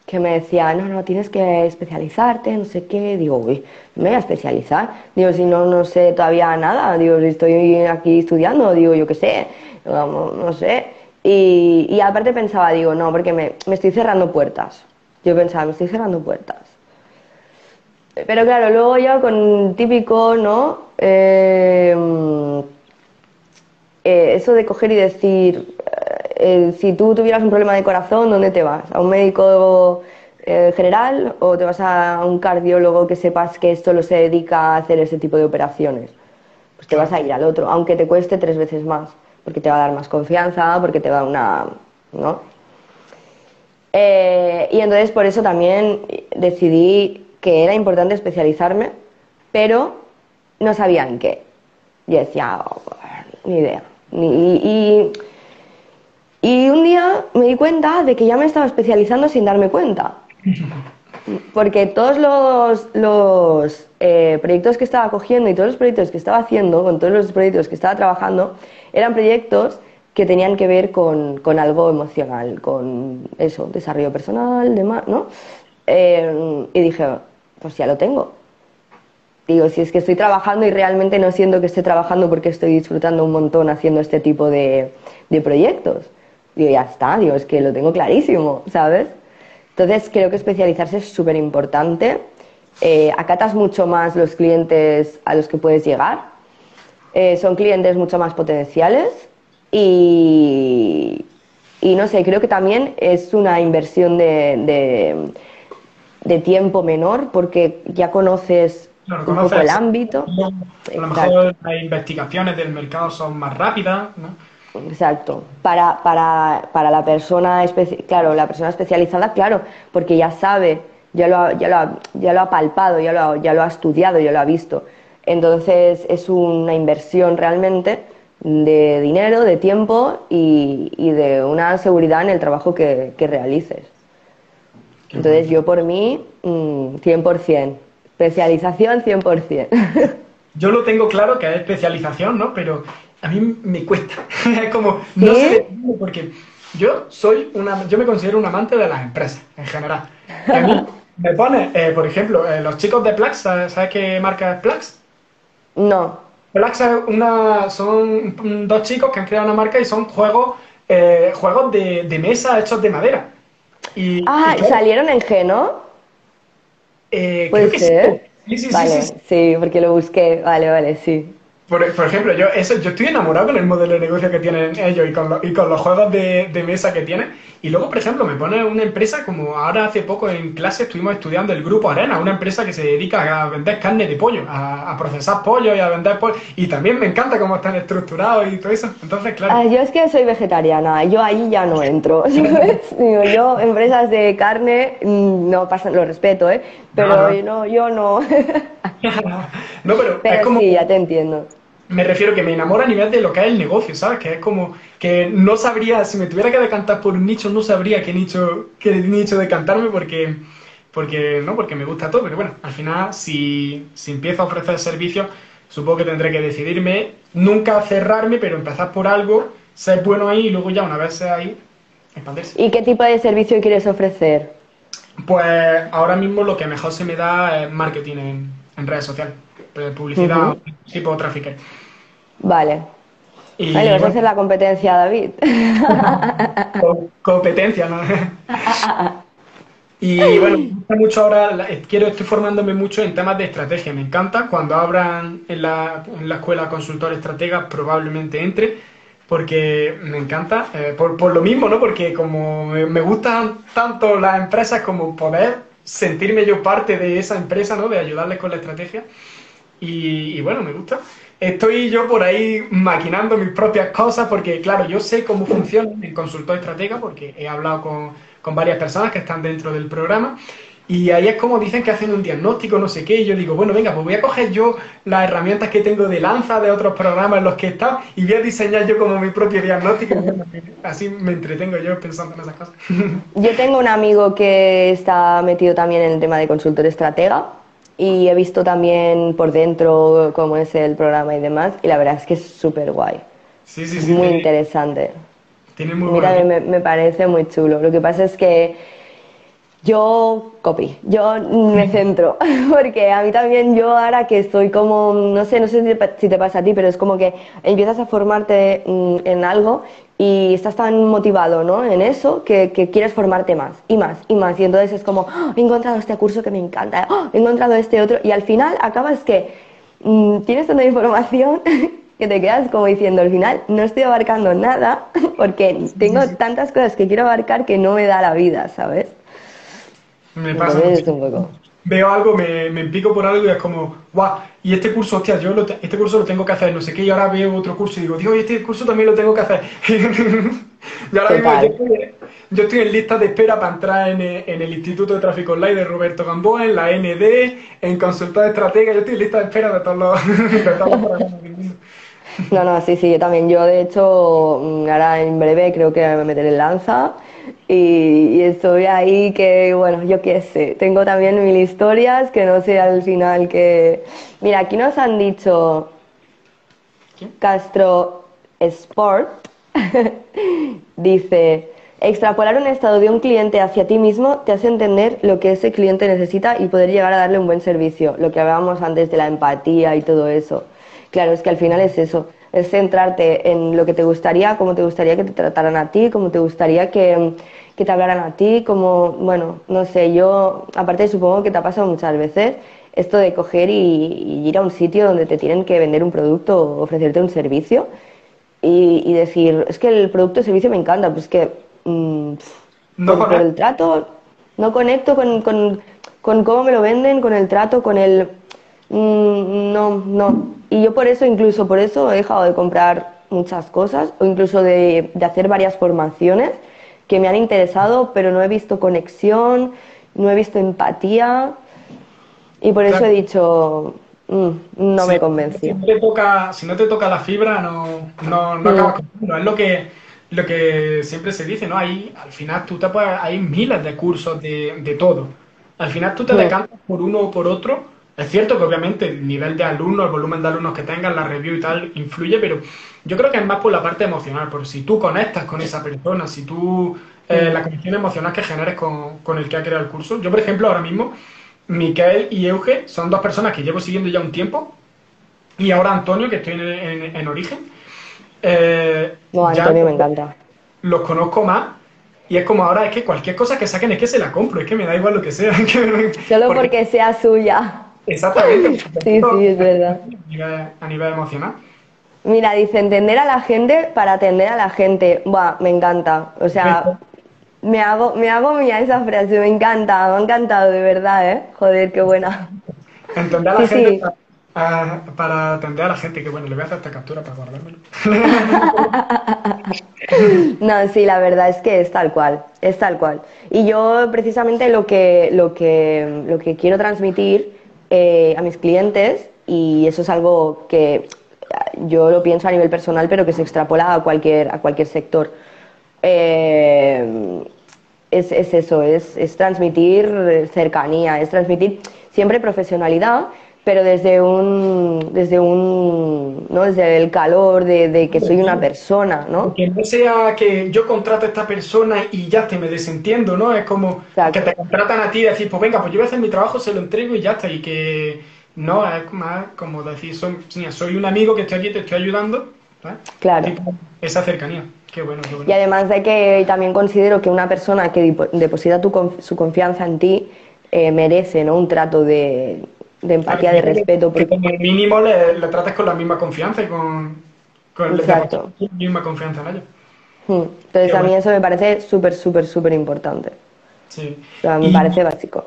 que me decía, no, no, tienes que especializarte, no sé qué, digo, uy, me voy a especializar. Digo, si no, no sé todavía nada, digo, si estoy aquí estudiando, digo, yo qué sé, vamos, no sé. Y, y aparte pensaba, digo, no, porque me, me estoy cerrando puertas. Yo pensaba, me estoy cerrando puertas. Pero claro, luego ya con típico, ¿no? Eh, eh, eso de coger y decir, eh, si tú tuvieras un problema de corazón, ¿dónde te vas? ¿A un médico eh, general o te vas a un cardiólogo que sepas que solo se dedica a hacer ese tipo de operaciones? Pues te vas a ir al otro, aunque te cueste tres veces más, porque te va a dar más confianza, porque te va a una... ¿no? Eh, y entonces por eso también decidí que era importante especializarme, pero no sabía en qué. Y decía, oh, ni idea. y, y un día me di cuenta de que ya me estaba especializando sin darme cuenta. Porque todos los, eh, proyectos que estaba cogiendo y todos los proyectos que estaba haciendo, con todos los proyectos que estaba trabajando, eran proyectos que tenían que ver con, algo emocional, con eso, desarrollo personal, demás, ¿no? Eh, y dije, pues ya lo tengo. Digo, si es que estoy trabajando y realmente no siento que esté trabajando porque estoy disfrutando un montón haciendo este tipo de, de proyectos. Digo, ya está, digo, es que lo tengo clarísimo, ¿sabes? Entonces creo que especializarse es súper importante. Eh, acatas mucho más los clientes a los que puedes llegar. Eh, son clientes mucho más potenciales y, y, no sé, creo que también es una inversión de, de, tiempo menor porque ya conoces un poco el ámbito. A lo mejor las investigaciones del mercado son más rápidas, ¿no? Exacto. Para, para, para la persona, claro, la persona especializada, claro, porque ya sabe, ya lo ha, ya lo ha, ya lo ha palpado, ya lo ha, ya lo ha estudiado, ya lo ha visto. Entonces es una inversión realmente de dinero, de tiempo y, y de una seguridad en el trabajo que, que realices. Entonces yo por mí, 100%. Mm, Especialización 100%. Yo lo tengo claro que es especialización, ¿no? Pero a mí me cuesta. *laughs* es como, no sé, porque yo soy una, yo me considero un amante de las empresas en general. a mí me pone, eh, por ejemplo, eh, los chicos de Plax, ¿sabes, qué marca es Plax? No. Plax es una, son dos chicos que han creado una marca y son juegos, eh, juegos de, mesa hechos de madera. Y, ah, salieron en G, ¿no? ¿Puede ser? Sí, sí, sí, sí, sí, porque lo busqué. Vale, vale, sí. Por, ejemplo, yo eso yo estoy enamorado con el modelo de negocio que tienen ellos y con, y con los juegos de, mesa que tienen. Y luego, por ejemplo, me pone una empresa como ahora hace poco en clase estuvimos estudiando el Grupo Arena, una empresa que se dedica a vender carne de pollo, a, procesar pollo y a vender pollo. Y también me encanta cómo están estructurados y todo eso. Entonces, claro. Ah, yo es que soy vegetariana, yo ahí ya no entro. *laughs* Digo, yo, empresas de carne, mm, no pasa, lo respeto, ¿eh? Pero no, yo no. *laughs* no, pero, es como... sí, ya te entiendo me refiero que me enamora a nivel de lo que es el negocio, ¿sabes? Que es como que no sabría, si me tuviera que decantar por un nicho, no sabría qué nicho, qué nicho decantarme porque, porque, ¿no? porque me gusta todo. Pero bueno, al final, si, si empiezo a ofrecer servicios, supongo que tendré que decidirme, nunca cerrarme, pero empezar por algo, ser bueno ahí y luego ya una vez sea ahí, expandirse. ¿Y qué tipo de servicio quieres ofrecer? Pues ahora mismo lo que mejor se me da es marketing en, redes sociales, publicidad, tipo tráfico. Vale. vale, vas a hacer la competencia, David. competencia, ¿no? y bueno, me gusta mucho ahora, quiero, estoy formándome mucho en temas de estrategia. Me encanta cuando abran en la, en la escuela consultor estratega, probablemente entre, porque me encanta, eh, por, por, lo mismo, ¿no? Porque como me, gustan tanto las empresas como poder sentirme yo parte de esa empresa, ¿no? De ayudarles con la estrategia. Y bueno, me gusta estoy yo por ahí maquinando mis propias cosas porque, claro, yo sé cómo funciona el consultor estratega porque he hablado con, con, varias personas que están dentro del programa y ahí es como dicen que hacen un diagnóstico, no sé qué, y yo digo, bueno, venga, pues voy a coger yo las herramientas que tengo de lanza de otros programas en los que he estado y voy a diseñar yo como mi propio diagnóstico. Así me entretengo yo pensando en esas cosas. Yo tengo un amigo que está metido también en el tema de consultor estratega y he visto también por dentro cómo es el programa y demás y la verdad es que es súper guay. Sí, sí, sí. Muy interesante. Tiene muy Mira, me, me, parece muy chulo. Lo que pasa es que yo copy, yo me *laughs* centro, *laughs* porque a mí también yo ahora que estoy como, no sé, no sé si te pasa a ti, pero es como que empiezas a formarte mm, en algo y estás tan motivado ¿no? en eso que, quieres formarte más y más y más. Y entonces es como, oh, he encontrado este curso que me encanta, oh, he encontrado este otro. Y al final acabas que mm, tienes tanta información *laughs* que te quedas como diciendo, al final no estoy abarcando nada *laughs* porque tengo tantas cosas que quiero abarcar que no me da la vida, ¿sabes? Me pasa Entonces, un poco. Veo algo, me, me pico por algo y es como, guau, y este curso, hostia, yo lo te- este curso lo tengo que hacer, no sé qué, y ahora veo otro curso y digo, Dios, y este curso también lo tengo que hacer. *laughs* y ahora mismo yo estoy, yo estoy en lista de espera para entrar en el, en el Instituto de Tráfico Online de Roberto Gamboa, en la ND, en Consulta Estratega, yo estoy en lista de espera de todos los, *laughs* de todos los. *laughs* No, no, sí, sí, yo también. Yo, de hecho, mm, ahora en breve creo que me meteré en lanza y, y estoy ahí que, bueno, yo qué sé. Tengo también mil historias que no sé al final que... Mira, aquí nos han dicho. Castro Sport, *laughs* dice, extrapolar un estado de un cliente hacia ti mismo te hace entender lo que ese cliente necesita y poder llegar a darle un buen servicio, lo que hablábamos antes de la empatía y todo eso. Claro, es que al final es eso, es centrarte en lo que te gustaría, cómo te gustaría que te trataran a ti, cómo te gustaría que, que te hablaran a ti, como, bueno, no sé, yo, aparte supongo que te ha pasado muchas veces, esto de coger y, y ir a un sitio donde te tienen que vender un producto o ofrecerte un servicio y, y decir, es que el producto o servicio me encanta, pues que mm, No por, el trato no conecto con, con, con cómo me lo venden, con el trato, con el... mm, no, no. Y yo por eso, incluso por eso, he dejado de comprar muchas cosas o incluso de, de hacer varias formaciones que me han interesado, pero no he visto conexión, no he visto empatía y por eso he dicho, mm, no me convenció. si no te toca la fibra, no, no, no Mm. acabas comprando. Es lo que, lo que siempre se dice, ¿no? Hay, al final tú te puedes, hay miles de cursos de, de todo. Al final tú te decantas por uno o por otro. Es cierto que obviamente el nivel de alumnos, el volumen de alumnos que tengas, la review y tal, influye, pero yo creo que es más por la parte emocional, por si tú conectas con esa persona, si tú, eh, la conexión emocional que generes con, con el que ha creado el curso. Yo, por ejemplo, ahora mismo, Miquel y Euge son dos personas que llevo siguiendo ya un tiempo, y ahora Antonio, que estoy en, en- en origen, eh, No, Antonio me encanta. los conozco más. Y es como ahora, es que cualquier cosa que saquen es que se la compro, es que me da igual lo que sea. *laughs* que- Solo porque sea suya. Exactamente. Sí, sí, es verdad. A nivel, a nivel emocional. Mira, dice entender a la gente para atender a la gente. Buah, me encanta. O sea, me hago, me hago mía esa frase, me encanta, me ha encantado de verdad, ¿eh? Joder, qué buena. Entender a la Sí, gente sí. Para, para atender a la gente, que bueno, le voy a hacer esta captura para guardármelo. *laughs* No, sí, la verdad es que es tal cual, es tal cual. Y yo precisamente lo que, lo que, lo que quiero transmitir eh, a mis clientes, y eso es algo que eh, yo lo pienso a nivel personal, pero que se extrapola a cualquier, a cualquier sector. Eh, es, es eso, es, es transmitir cercanía, es transmitir siempre profesionalidad, pero desde un, desde un, ¿no? desde el calor de, de que soy una persona, ¿no? Que no sea que yo contrato a esta persona y ya te me desentiendo, ¿no? Es como Exacto. que te contratan a ti y decir, pues venga, pues yo voy a hacer mi trabajo, se lo entrego y ya está. Y que no, es más como decir, soy, soy un amigo que estoy aquí, te estoy ayudando. Claro. Tipo, esa cercanía. Qué bueno, qué bueno. Y además de que también considero que una persona que deposita tu su confianza en ti eh, merece ¿no? un trato de, de empatía, de respeto. Que porque- como mínimo le, le trates con la misma confianza y con, con Exacto. la misma confianza en ellos. Mm. Entonces a mí eso me parece súper, súper, súper importante. Sí. O sea, me Y- parece básico.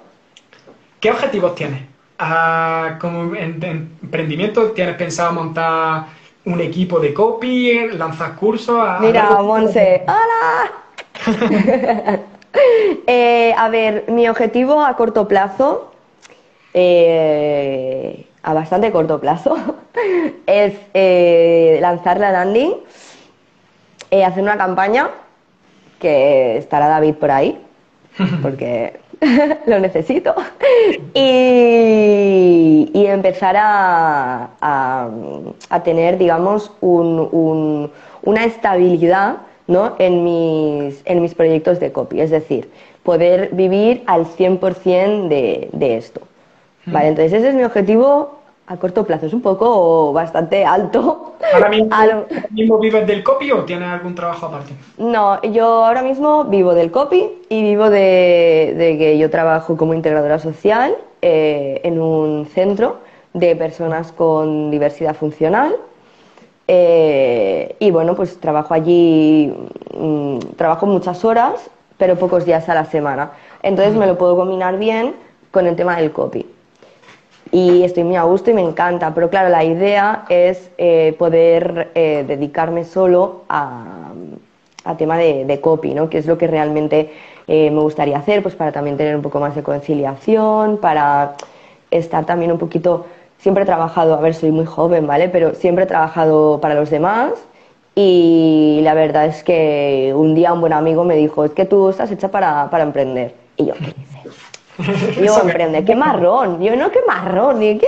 ¿Qué objetivos tienes? Ah, como en, en emprendimiento, ¿tienes pensado montar un equipo de copy, lanzar cursos? a- Mira, Monse, ¡Hola! *laughs* *laughs* Eh, a ver, mi objetivo a corto plazo, eh, a bastante corto plazo, *laughs* es eh, lanzar la landing, eh, hacer una campaña, que estará David por ahí, *laughs* porque *laughs* lo necesito, y, y empezar a, a- a tener, digamos, un- un- una estabilidad ¿no? en, mis, en mis proyectos de copy, es decir, poder vivir al 100% de, de esto. Vale, entonces ese es mi objetivo a corto plazo, es un poco bastante alto. ¿Ahora mismo, *laughs* A lo- ahora mismo vives del copy o tienes algún trabajo aparte? No, yo ahora mismo vivo del copy y vivo de, de que yo trabajo como integradora social eh, en un centro de personas con diversidad funcional. Eh, y bueno, pues trabajo allí, mm, trabajo muchas horas, pero pocos días a la semana. Entonces me lo puedo combinar bien con el tema del copy. Y estoy muy a gusto y me encanta, pero claro, la idea es eh, poder eh, dedicarme solo a, a tema de, copy, ¿no? que es lo que realmente eh, me gustaría hacer, pues para también tener un poco más de conciliación, para estar también un poquito, siempre he trabajado, a ver, soy muy joven, ¿vale? Pero siempre he trabajado para los demás y la verdad es que un día un buen amigo me dijo, es que tú estás hecha para, para emprender. Y yo. *laughs* yo emprender, qué marrón, yo no, qué marrón, y, qué...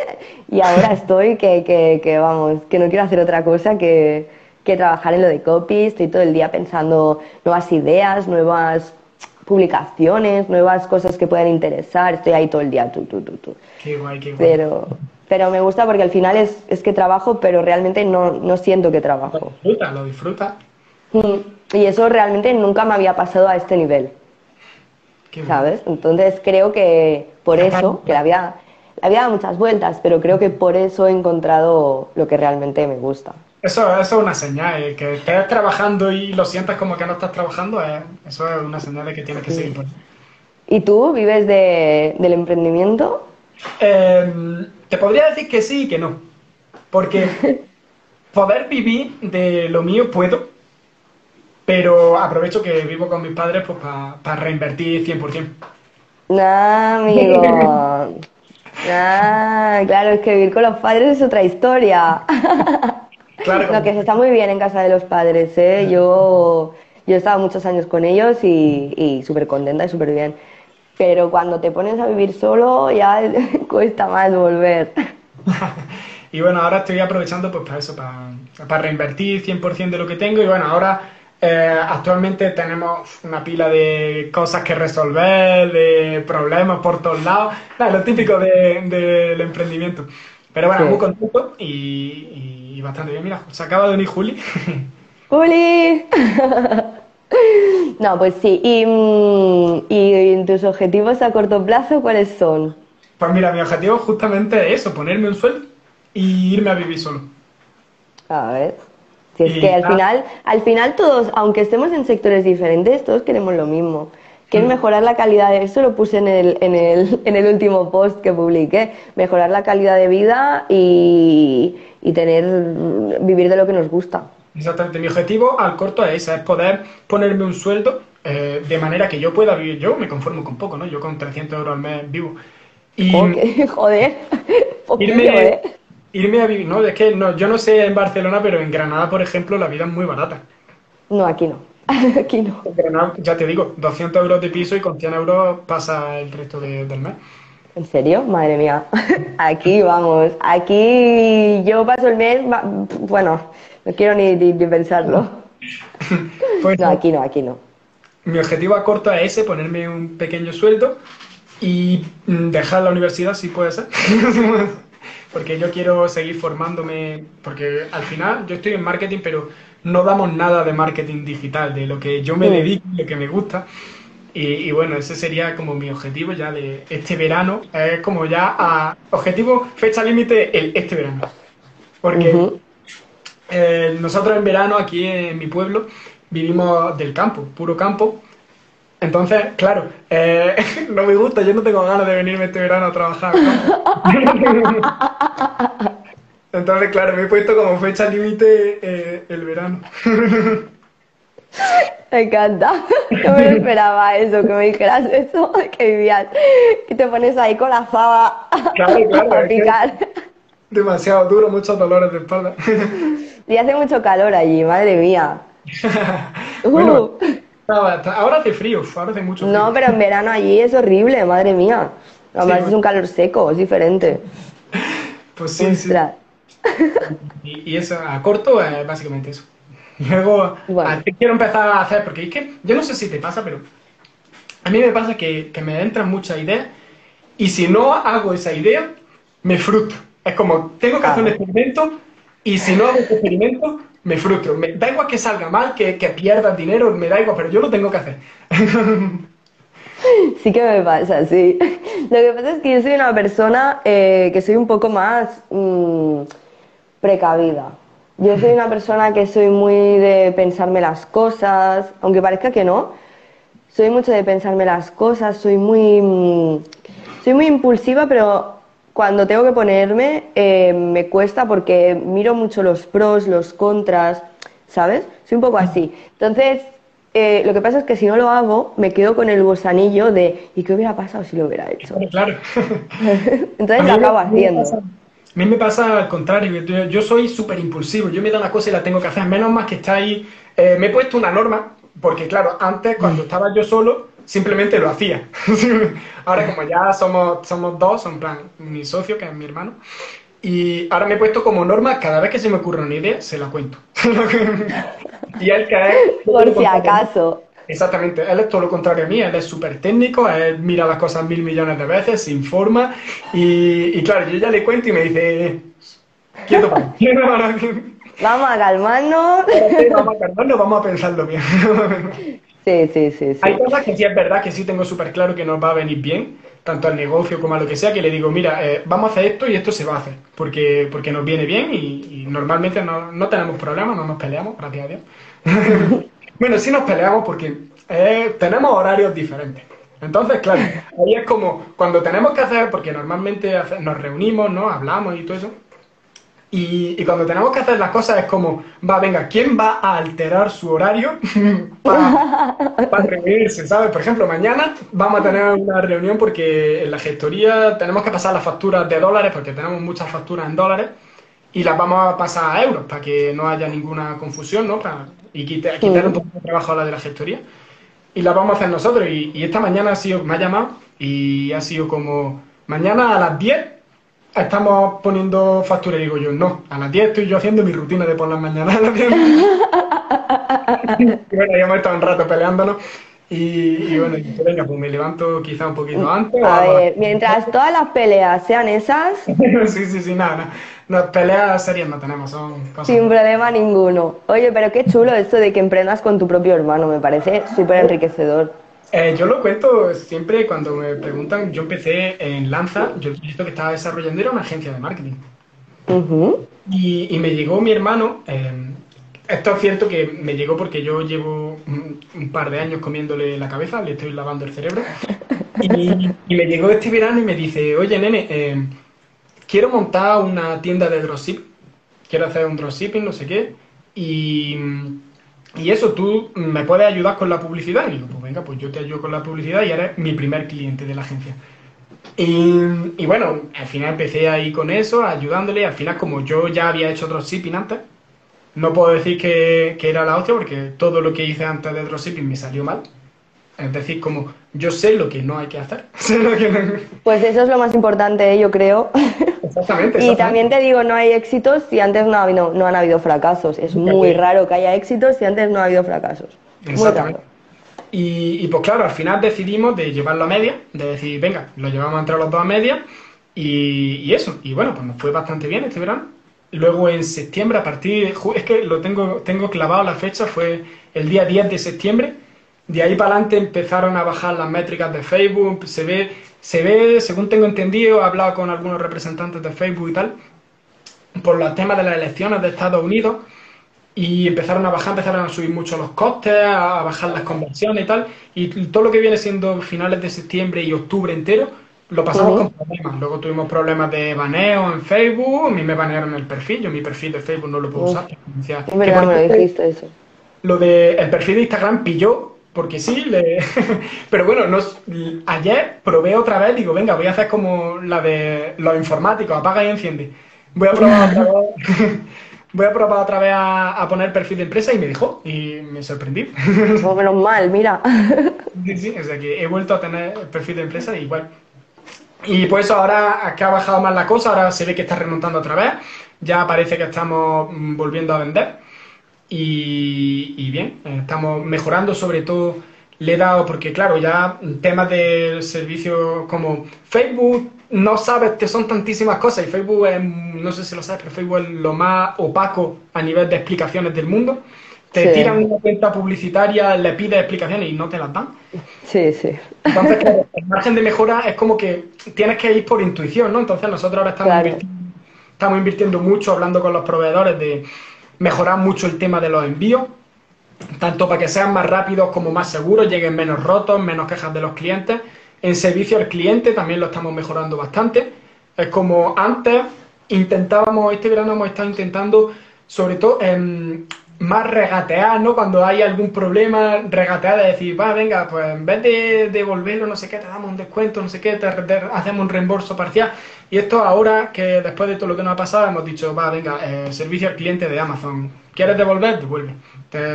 y ahora estoy que, que, que, vamos, que no quiero hacer otra cosa que, que trabajar en lo de copy, estoy todo el día pensando nuevas ideas, nuevas publicaciones, nuevas cosas que puedan interesar, estoy ahí todo el día, tú, tú, tú, tú. Qué guay, qué guay. Pero, pero me gusta porque al final es, es que trabajo, pero realmente no, no siento que trabajo. Lo disfruta, lo disfruta. Y eso realmente nunca me había pasado a este nivel. ¿Sabes? Entonces creo que por eso, que la había, la había dado muchas vueltas, pero creo que por eso he encontrado lo que realmente me gusta. Eso, eso es una señal, eh, que estés trabajando y lo sientas como que no estás trabajando, eh, eso es una señal de que tienes que seguir. Pues. ¿Y tú vives de, del emprendimiento? Eh, te podría decir que sí y que no, porque *laughs* poder vivir de lo mío puedo, pero aprovecho que vivo con mis padres pues para pa reinvertir 100%. Nah, amigo. *laughs* nah, claro, es que vivir con los padres es otra historia. *laughs* Claro. Lo que se está muy bien en casa de los padres, ¿eh? Yo, yo he estado muchos años con ellos y, y súper contenta y súper bien. Pero cuando te pones a vivir solo ya *laughs* cuesta más volver. y bueno, ahora estoy aprovechando pues para eso, para, para reinvertir 100% de lo que tengo y bueno, ahora eh, actualmente tenemos una pila de cosas que resolver, de problemas por todos lados, lo típico del de, de emprendimiento. Pero bueno, sí. muy contento y, y, bastante bien. Mira, se acaba de unir Juli. *laughs* ¡Juli! *laughs* no, pues sí. ¿Y, ¿Y tus objetivos a corto plazo cuáles son? Pues mira, mi objetivo justamente es eso, ponerme un sueldo y irme a vivir solo. A ver. Si es que al nada. final, al final todos, aunque estemos en sectores diferentes, todos queremos lo mismo que es mejorar la calidad de eso lo puse en el, en, el, *laughs* en el último post que publiqué mejorar la calidad de vida y, y tener vivir de lo que nos gusta exactamente mi objetivo al corto es ese es poder ponerme un sueldo eh, de manera que yo pueda vivir yo me conformo con poco no yo con 300 euros al mes vivo y okay. *laughs* joder *laughs* irme, ¿eh? Irme a vivir no es que no, yo no sé en Barcelona pero en Granada por ejemplo la vida es muy barata no aquí no *laughs* Aquí no. Ya te digo, 200 euros de piso y con 100 euros pasa el resto de, del mes. ¿En serio? Madre mía. *laughs* Aquí vamos. Aquí yo paso el mes, bueno, no quiero ni, ni, ni pensarlo. *laughs* Pues, no, aquí no, aquí no. Mi objetivo a corto es ese, ponerme un pequeño sueldo y dejar la universidad si puede ser. Porque yo quiero seguir formándome, porque al final yo estoy en marketing, pero no damos nada de marketing digital, de lo que yo me dedico, lo que me gusta. Y, y, bueno, ese sería como mi objetivo ya de este verano. Es como ya a objetivo, fecha límite, el este verano. Porque uh -huh. eh, nosotros en verano aquí en mi pueblo vivimos del campo, puro campo. Entonces, claro, eh, *laughs* no me gusta, yo no tengo ganas de venirme este verano a trabajar. *laughs* Entonces, claro, me he puesto como fecha límite eh, el verano. *laughs* Me encanta. No me esperaba eso, que me dijeras eso, que vivías, que te pones ahí con la fava claro, claro, a picar. Demasiado duro, muchos dolores de espalda. Y hace mucho calor allí, madre mía. bueno, uh. Ahora hace frío, ahora hace mucho frío. No, pero en verano allí es horrible, madre mía. Además sí, es un calor seco, es diferente. Pues sí, Ostras. sí. Y, y, eso, a corto, eh, básicamente eso. *laughs* Luego, bueno. a, quiero empezar a hacer, porque es que yo no sé si te pasa, pero a mí me pasa que, que me entran muchas ideas y si no hago esa idea, me frustro. Es como, tengo que hacer un experimento y si no hago ese experimento, me frustro. Me, da igual que salga mal, que, que pierda dinero, me da igual, pero yo lo tengo que hacer. *laughs* Sí que me pasa, sí. Lo que pasa es que yo soy una persona eh, que soy un poco más mmm, precavida. Yo soy una persona que soy muy de pensarme las cosas, aunque parezca que no, soy mucho de pensarme las cosas, soy muy, mm, soy muy impulsiva, pero cuando tengo que ponerme eh, me cuesta porque miro mucho los pros, los contras, ¿sabes? Soy un poco así. Entonces, eh, lo que pasa es que si no lo hago, me quedo con el gusanillo de ¿y qué hubiera pasado si lo hubiera hecho? Claro. *laughs* Entonces lo acabo haciendo. A mí me pasa al contrario, yo, yo soy súper impulsivo, yo me da una cosa y la tengo que hacer, menos más que está ahí. Eh, me he puesto una norma, porque claro, antes cuando Mm. estaba yo solo, simplemente lo hacía. *laughs* ahora como ya somos, somos dos, en plan, mi socio, que es mi hermano, y ahora me he puesto como norma, cada vez que se me ocurre una idea, se la cuento. *laughs* y él que es... Por si acaso. Exactamente, él es todo lo contrario a mí, él es súper técnico, él mira las cosas mil millones de veces, se informa y, y claro, yo ya le cuento y me dice, quieto, pa". *laughs* Vamos a calmarnos. vamos a calmarnos, vamos a pensarlo bien. Sí, sí, sí. Hay cosas que sí es verdad que sí tengo súper claro que nos va a venir bien, tanto al negocio como a lo que sea, que le digo, mira, eh, vamos a hacer esto y esto se va a hacer, porque, porque nos viene bien y, normalmente no, no tenemos problemas, no nos peleamos, gracias a Dios. *laughs* bueno, sí nos peleamos porque eh, tenemos horarios diferentes. Entonces, claro, ahí es como cuando tenemos que hacer, porque normalmente nos reunimos, ¿no? Hablamos y todo eso. Y, y cuando tenemos que hacer las cosas es como, va, venga, ¿quién va a alterar su horario *laughs* para, *laughs* para reunirse, ¿sabes? Por ejemplo, mañana vamos a tener una reunión porque en la gestoría tenemos que pasar las facturas de dólares, porque tenemos muchas facturas en dólares, y las vamos a pasar a euros para que no haya ninguna confusión, ¿no? Para, y quite- quitar un poco de trabajo a la de la gestoría. Y las vamos a hacer nosotros. Y, y esta mañana ha sido, me ha llamado y ha sido como, mañana a las 10 estamos poniendo factura. Y digo yo, no, a las 10 estoy yo haciendo mi rutina de por las mañanas *laughs* a las 10. y bueno, ya hemos estado un rato peleándonos. Y, y bueno, y venga, pues me levanto quizá un poquito antes. A ver, mientras todas las peleas sean esas, *laughs* sí, sí, sí, nada, nada. No, peleas serias no tenemos, son cosas. sin problema ninguno. Oye, pero qué chulo esto de que emprendas con tu propio hermano, me parece súper enriquecedor. Eh, yo lo cuento siempre cuando me preguntan. Yo empecé en Lanza, yo el proyecto que estaba desarrollando era una agencia de marketing. Ujú. Y, y me llegó mi hermano. eh, esto es cierto que me llegó porque yo llevo un, un par de años comiéndole la cabeza, le estoy lavando el cerebro. Y, y me llegó este verano y me dice: Oye, nene, eh, quiero montar una tienda de dropship. Quiero hacer un dropshipping, no sé qué. Y. Y eso, tú me puedes ayudar con la publicidad. Y digo, pues venga, pues yo te ayudo con la publicidad y eres mi primer cliente de la agencia. Y, y bueno, al final empecé ahí con eso, ayudándole. Al final, como yo ya había hecho dropshipping antes, no puedo decir que, que era la hostia porque todo lo que hice antes de dropshipping me salió mal. Es decir, como yo sé lo que no hay que hacer. *laughs* Sé lo que no- Pues eso es lo más importante, yo creo. Exactamente. *laughs* Y exactamente. también te digo, no hay éxitos si antes no, ha habido- no han habido fracasos. Es muy raro que haya éxitos si antes no ha habido fracasos. Exactamente. Y, y pues claro, al final decidimos de llevarlo a media, de decir, venga, lo llevamos entre los dos a media y, y eso. Y bueno, pues nos fue bastante bien este verano. Luego en septiembre, a partir de, es que lo tengo, tengo clavado la fecha, fue el día 10 de septiembre. De ahí para adelante empezaron a bajar las métricas de Facebook, se ve, se ve, según tengo entendido, he hablado con algunos representantes de Facebook y tal, por los temas de las elecciones de Estados Unidos, y empezaron a bajar, empezaron a subir mucho los costes, a bajar las conversiones y tal, y todo lo que viene siendo finales de septiembre y octubre entero, lo pasamos con problemas. Luego tuvimos problemas de baneo en Facebook, a mí me banearon el perfil, yo mi perfil de Facebook no lo puedo usar. decía- Es verdad, me dijiste eso. lo de el perfil de Instagram pilló, porque sí, le- *laughs* pero bueno, nos- ayer probé otra vez, digo, venga, voy a hacer como la de los informáticos, apaga y enciende. Voy a probar otra *laughs* vez, *laughs* voy a probar otra vez a, a poner perfil de empresa y me dejó, y me sorprendí. Pues menos mal, mira. Sí, sí, o sea que he vuelto a tener perfil de empresa y igual. Y pues ahora que ha bajado más la cosa, ahora se ve que está remontando otra vez, ya parece que estamos mm, volviendo a vender y, y bien, estamos mejorando sobre todo, le he dado, porque claro, ya temas del servicio como Facebook, no sabes que son tantísimas cosas y Facebook es, no sé si lo sabes, pero Facebook es lo más opaco a nivel de explicaciones del mundo. Te Sí. tiran una cuenta publicitaria, le pides explicaciones y no te las dan. Sí, sí. Entonces, claro, el margen de mejora es como que tienes que ir por intuición, ¿no? Entonces nosotros ahora estamos, Claro. invirtiendo, estamos invirtiendo mucho, hablando con los proveedores de mejorar mucho el tema de los envíos, tanto para que sean más rápidos como más seguros, lleguen menos rotos, menos quejas de los clientes. En servicio al cliente también lo estamos mejorando bastante. Es como antes intentábamos, este verano hemos estado intentando, sobre todo, em, más regatear, ¿no? Cuando hay algún problema, regatear de decir, va, venga, pues en vez de devolverlo, no sé qué, te damos un descuento, no sé qué, te, hacemos un reembolso parcial. Y esto ahora que después de todo lo que nos ha pasado, hemos dicho, va, venga, eh, servicio al cliente de Amazon. ¿Quieres devolver? Devuelve.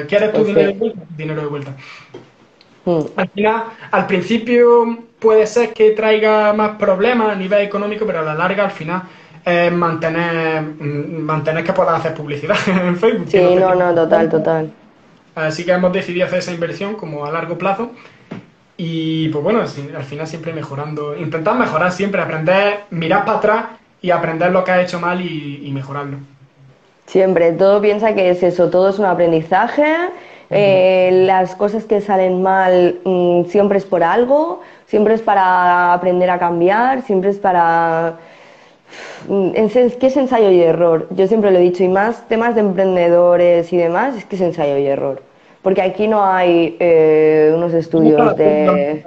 ¿Quieres tu dinero de vuelta? Dinero de vuelta. Mm. Al final, al principio puede ser que traiga más problemas a nivel económico, pero a la larga, al final, es mantener, mm, mantener que puedas hacer publicidad *laughs* en Facebook. Sí, no, no, total, total. Así que hemos decidido hacer esa inversión como a largo plazo. Y pues bueno, al final siempre mejorando, intentar mejorar siempre, aprender, mirar para atrás y aprender lo que has hecho mal y, mejorarlo. Siempre, todo piensa que es eso, todo es un aprendizaje, eh, las cosas que salen mal mm, siempre es por algo, siempre es para aprender a cambiar, siempre es para es que es ensayo y error. Yo siempre lo he dicho, y más temas de emprendedores y demás, es que es ensayo y error. Porque aquí no hay eh, unos estudios de...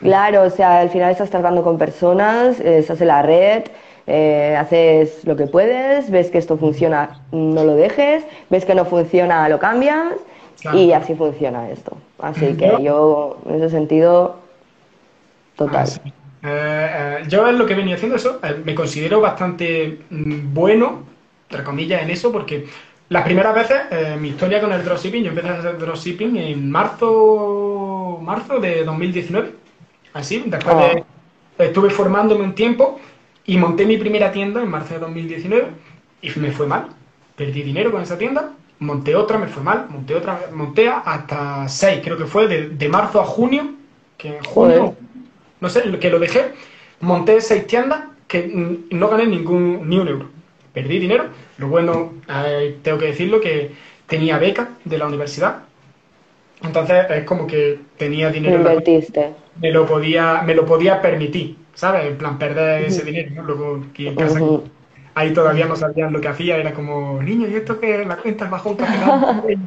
Claro, o sea, al final estás tratando con personas, eh, estás en la red, eh, haces lo que puedes, ves que esto funciona, no lo dejes, ves que no funciona, lo cambias y así funciona esto. Así que yo, en ese sentido, total. Ah, eh, yo es lo que venía haciendo eso, eh, me considero bastante mm, bueno, entre comillas, en eso, porque las primeras veces, mi historia con el dropshipping, yo empecé a hacer dropshipping en marzo, marzo de 2019, así, después de, ah. estuve formándome un tiempo y monté mi primera tienda en marzo de 2019 y me fue mal, perdí dinero con esa tienda, monté otra, me fue mal, monté otra, monté hasta seis, creo que fue de, de marzo a junio, que en junio no sé, que lo dejé, monté seis tiendas que no gané ningún, ni un euro. Perdí dinero. Lo bueno, eh, tengo que decirlo, que tenía beca de la universidad. Entonces es como que tenía dinero. Invertiste. Me lo podía, me lo podía permitir, ¿sabes? En plan, perder ese dinero, ¿no? Luego, aquí en casa, ahí todavía no sabían lo que hacía, era como, niño, ¿y esto que la cuenta bajo un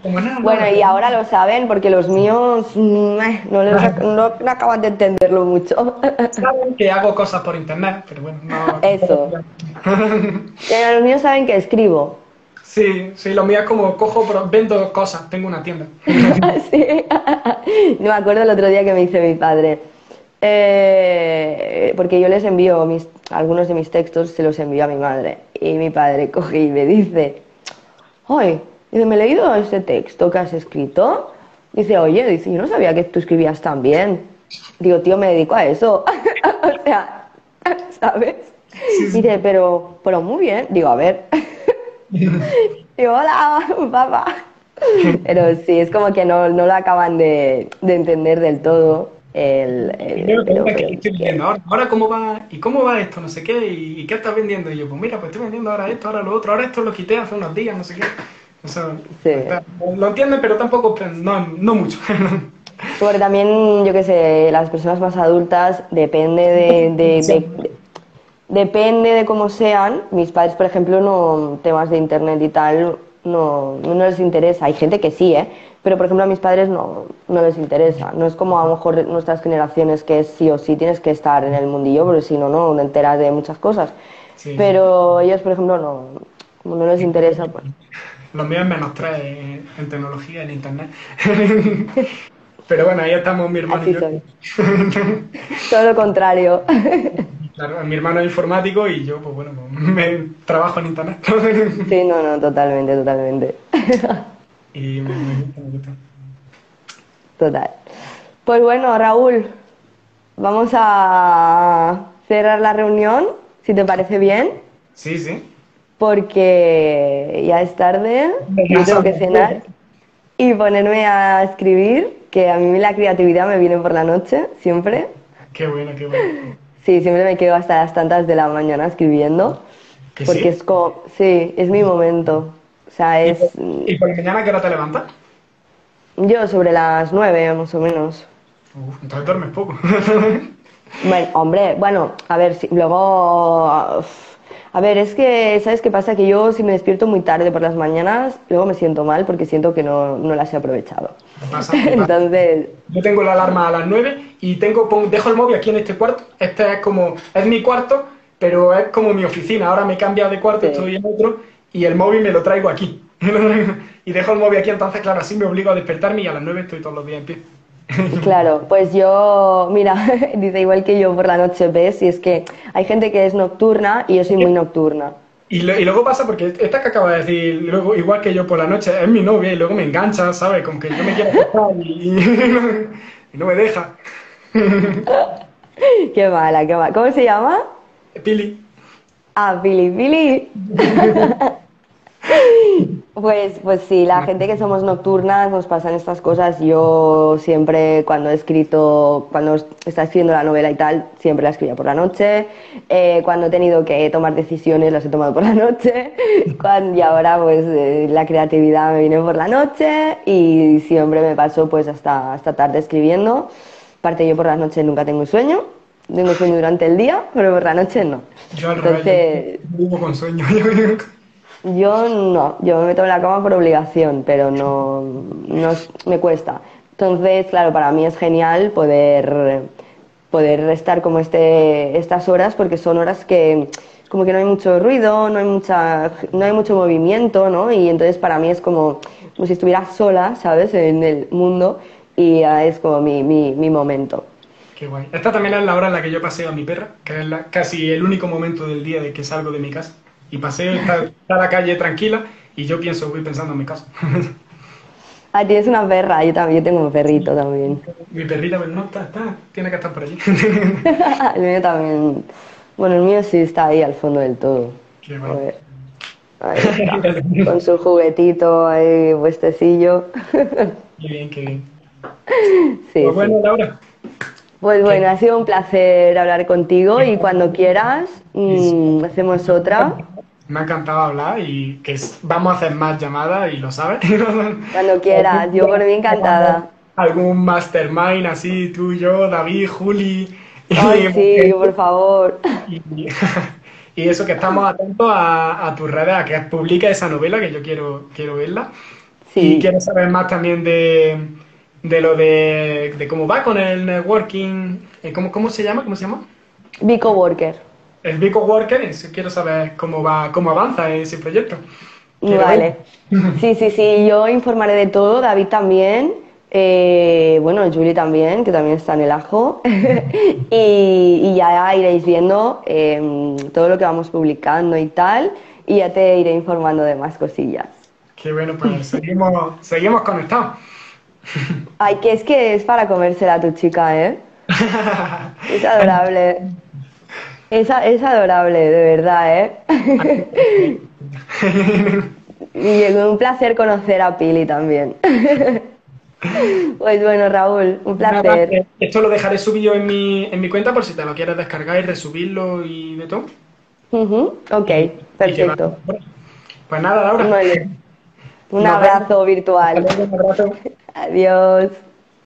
como nada. Bueno, y ahora lo saben porque los míos mm, eh, no, les, no, acaban de entenderlo mucho. *laughs* Saben que hago cosas por internet, pero bueno, no. Eso. *laughs* los míos saben que escribo. Sí, sí, lo mío es como cojo, vendo cosas, tengo una tienda. *laughs* sí, no me acuerdo el otro día que me dice mi padre. Eh, porque yo les envío mis, algunos de mis textos, se los envío a mi madre. Y mi padre *laughs* coge y me dice, oye, me he leído este texto que has escrito. Dice, oye, dice, yo no sabía que tú escribías tan bien. Digo, tío, me dedico a eso. *laughs* o sea, *laughs* ¿sabes? Dice, pero, pero muy bien. Digo, a ver. Digo, hola, papá. Pero sí, es como que no, no lo acaban de, de entender del todo el, ahora, cómo va, y cómo va esto, no sé qué, y, qué estás vendiendo. Y yo, pues mira, pues estoy vendiendo ahora esto, ahora lo otro, ahora esto lo quité hace unos días, no sé qué. O sea, lo entienden, pero tampoco, pues, no, no mucho. *laughs* Porque también, yo qué sé, las personas más adultas, depende de, depende de cómo sean. Mis padres, por ejemplo, no temas de internet y tal, no, no les interesa. Hay gente que sí, ¿eh? pero por ejemplo a mis padres no, no les interesa. No es como a lo mejor nuestras generaciones que sí o sí tienes que estar en el mundillo, porque si no, no te enteras de muchas cosas. Pero ellos, por ejemplo, no, no les interesa. Pues. Los míos menos tres en tecnología, en internet. *laughs* Pero bueno, ahí estamos mi hermano y yo. Todo lo contrario. *laughs* Claro, mi hermano es informático y yo, pues bueno, pues, *laughs* me trabajo en internet. *laughs* Sí, no, no, totalmente, totalmente. Y me, gusta, me gusta. Total. Pues bueno, Raúl, vamos a cerrar la reunión, si te parece bien. Sí, sí. Porque ya es tarde, yo tengo que cenar y ponerme a escribir, que a mí la creatividad me viene por la noche, siempre. Qué bueno, qué bueno. Sí, siempre me quedo hasta las tantas de la mañana escribiendo. Porque es como, sí, es mi momento. O sea, es... ¿Y por la mañana qué hora te levantas? Yo sobre las nueve, más o menos. Uf, entonces duermes poco. *laughs* bueno, hombre, bueno, a ver, si, luego... A A ver, es que, ¿sabes qué pasa? Que yo si me despierto muy tarde por las mañanas, luego me siento mal porque siento que no, no las he aprovechado. Entonces, Yo tengo la alarma a las 9 y tengo, pon- dejo el móvil aquí en este cuarto. Este es como, es mi cuarto, pero es como mi oficina. Ahora me he cambiado de cuarto, Sí. estoy en otro y el móvil me lo traigo aquí. *laughs* y dejo el móvil aquí, entonces claro, así me obligo a despertarme y a las 9 estoy todos los días en pie. *laughs* claro, pues yo, mira, *laughs* dice igual que yo por la noche ves, y es que hay gente que es nocturna y yo soy muy nocturna. Y, lo- y luego pasa porque esta que acaba de decir, luego, igual que yo por la noche, es mi novia y luego me engancha, ¿sabes? Como que yo me quiero y, *laughs* y no me deja. Qué mala, qué mala. ¿Cómo se llama? Pili. Ah, Pili, Pili. Pues, pues sí, la gente que somos nocturnas nos pasan estas cosas. Yo siempre cuando he escrito, cuando está escribiendo la novela y tal, siempre la escribía por la noche. Eh, cuando he tenido que tomar decisiones, las he tomado por la noche. *laughs* Cuando- y ahora pues eh, la creatividad me viene por la noche y siempre me paso pues hasta, hasta tarde escribiendo. Aparte yo por las noches nunca tengo sueño. Tengo sueño durante el día, pero por la noche no. Yo al Entonces, revés, yo vivo con sueño. *laughs* yo no, yo me meto en la cama por obligación, pero no, no me cuesta. Entonces, claro, para mí es genial poder, poder estar como este, estas horas, porque son horas que como que no hay mucho ruido, no hay mucha, no hay mucho movimiento, ¿no? Y entonces para mí es como, como si estuviera sola, ¿sabes? En el mundo y es como mi, mi, mi momento. Qué guay. Esta también es la hora en la que yo paseo a mi perra, que es la- casi el único momento del día de que salgo de mi casa. Y está, está la calle tranquila y yo pienso, voy pensando en mi casa. Ah, tienes una perra, yo también, yo tengo un perrito también. mi perrita, pues no, está, está, tiene que estar por allí. *laughs* el mío también. Bueno, el mío sí está ahí al fondo del todo. Qué A está. Con su juguetito ahí puestecillo. *laughs* Qué bien, qué bien. Sí, Pues sí. bueno, Laura, Pues bueno, ha sido un placer hablar contigo y cuando quieras mm, hacemos otra. Me ha encantado hablar y que vamos a hacer más llamadas y lo sabes. *laughs* Cuando quieras, yo por mí *laughs* encantada. Algún mastermind así, tú, yo, David, Juli. Ay, *laughs* sí, por favor. Y, y eso, que estamos atentos a, a tus redes, a que publiques esa novela, que yo quiero, quiero verla. Sí. Y quiero saber más también de, de lo de, de cómo va con el networking. eh, ¿Cómo, ¿Cómo se llama? ¿Cómo se llama? Vico Worker. El Vico Worker. Quiero saber cómo va, cómo avanza ese proyecto. Quiero Vale. *laughs* Sí, sí, sí, yo informaré de todo, David también, eh, bueno, Julie también, que también está en el ajo, *laughs* y, y ya iréis viendo eh, todo lo que vamos publicando y tal, y ya te iré informando de más cosillas. Qué bueno, pues *laughs* seguimos, seguimos conectados. Ay, que es que es para comérsela a tu chica, ¿eh? Es adorable. Es, adorable, de verdad, ¿eh? *laughs* Y un placer conocer a Pili también. *laughs* Pues bueno, Raúl, un placer. Esto lo dejaré subido en mi, en mi cuenta por si te lo quieres descargar y resubirlo y de todo. Ujú, Ok, perfecto. Pues nada, Laura. Vale. Un Nos abrazo vemos. virtual. Un abrazo. Adiós.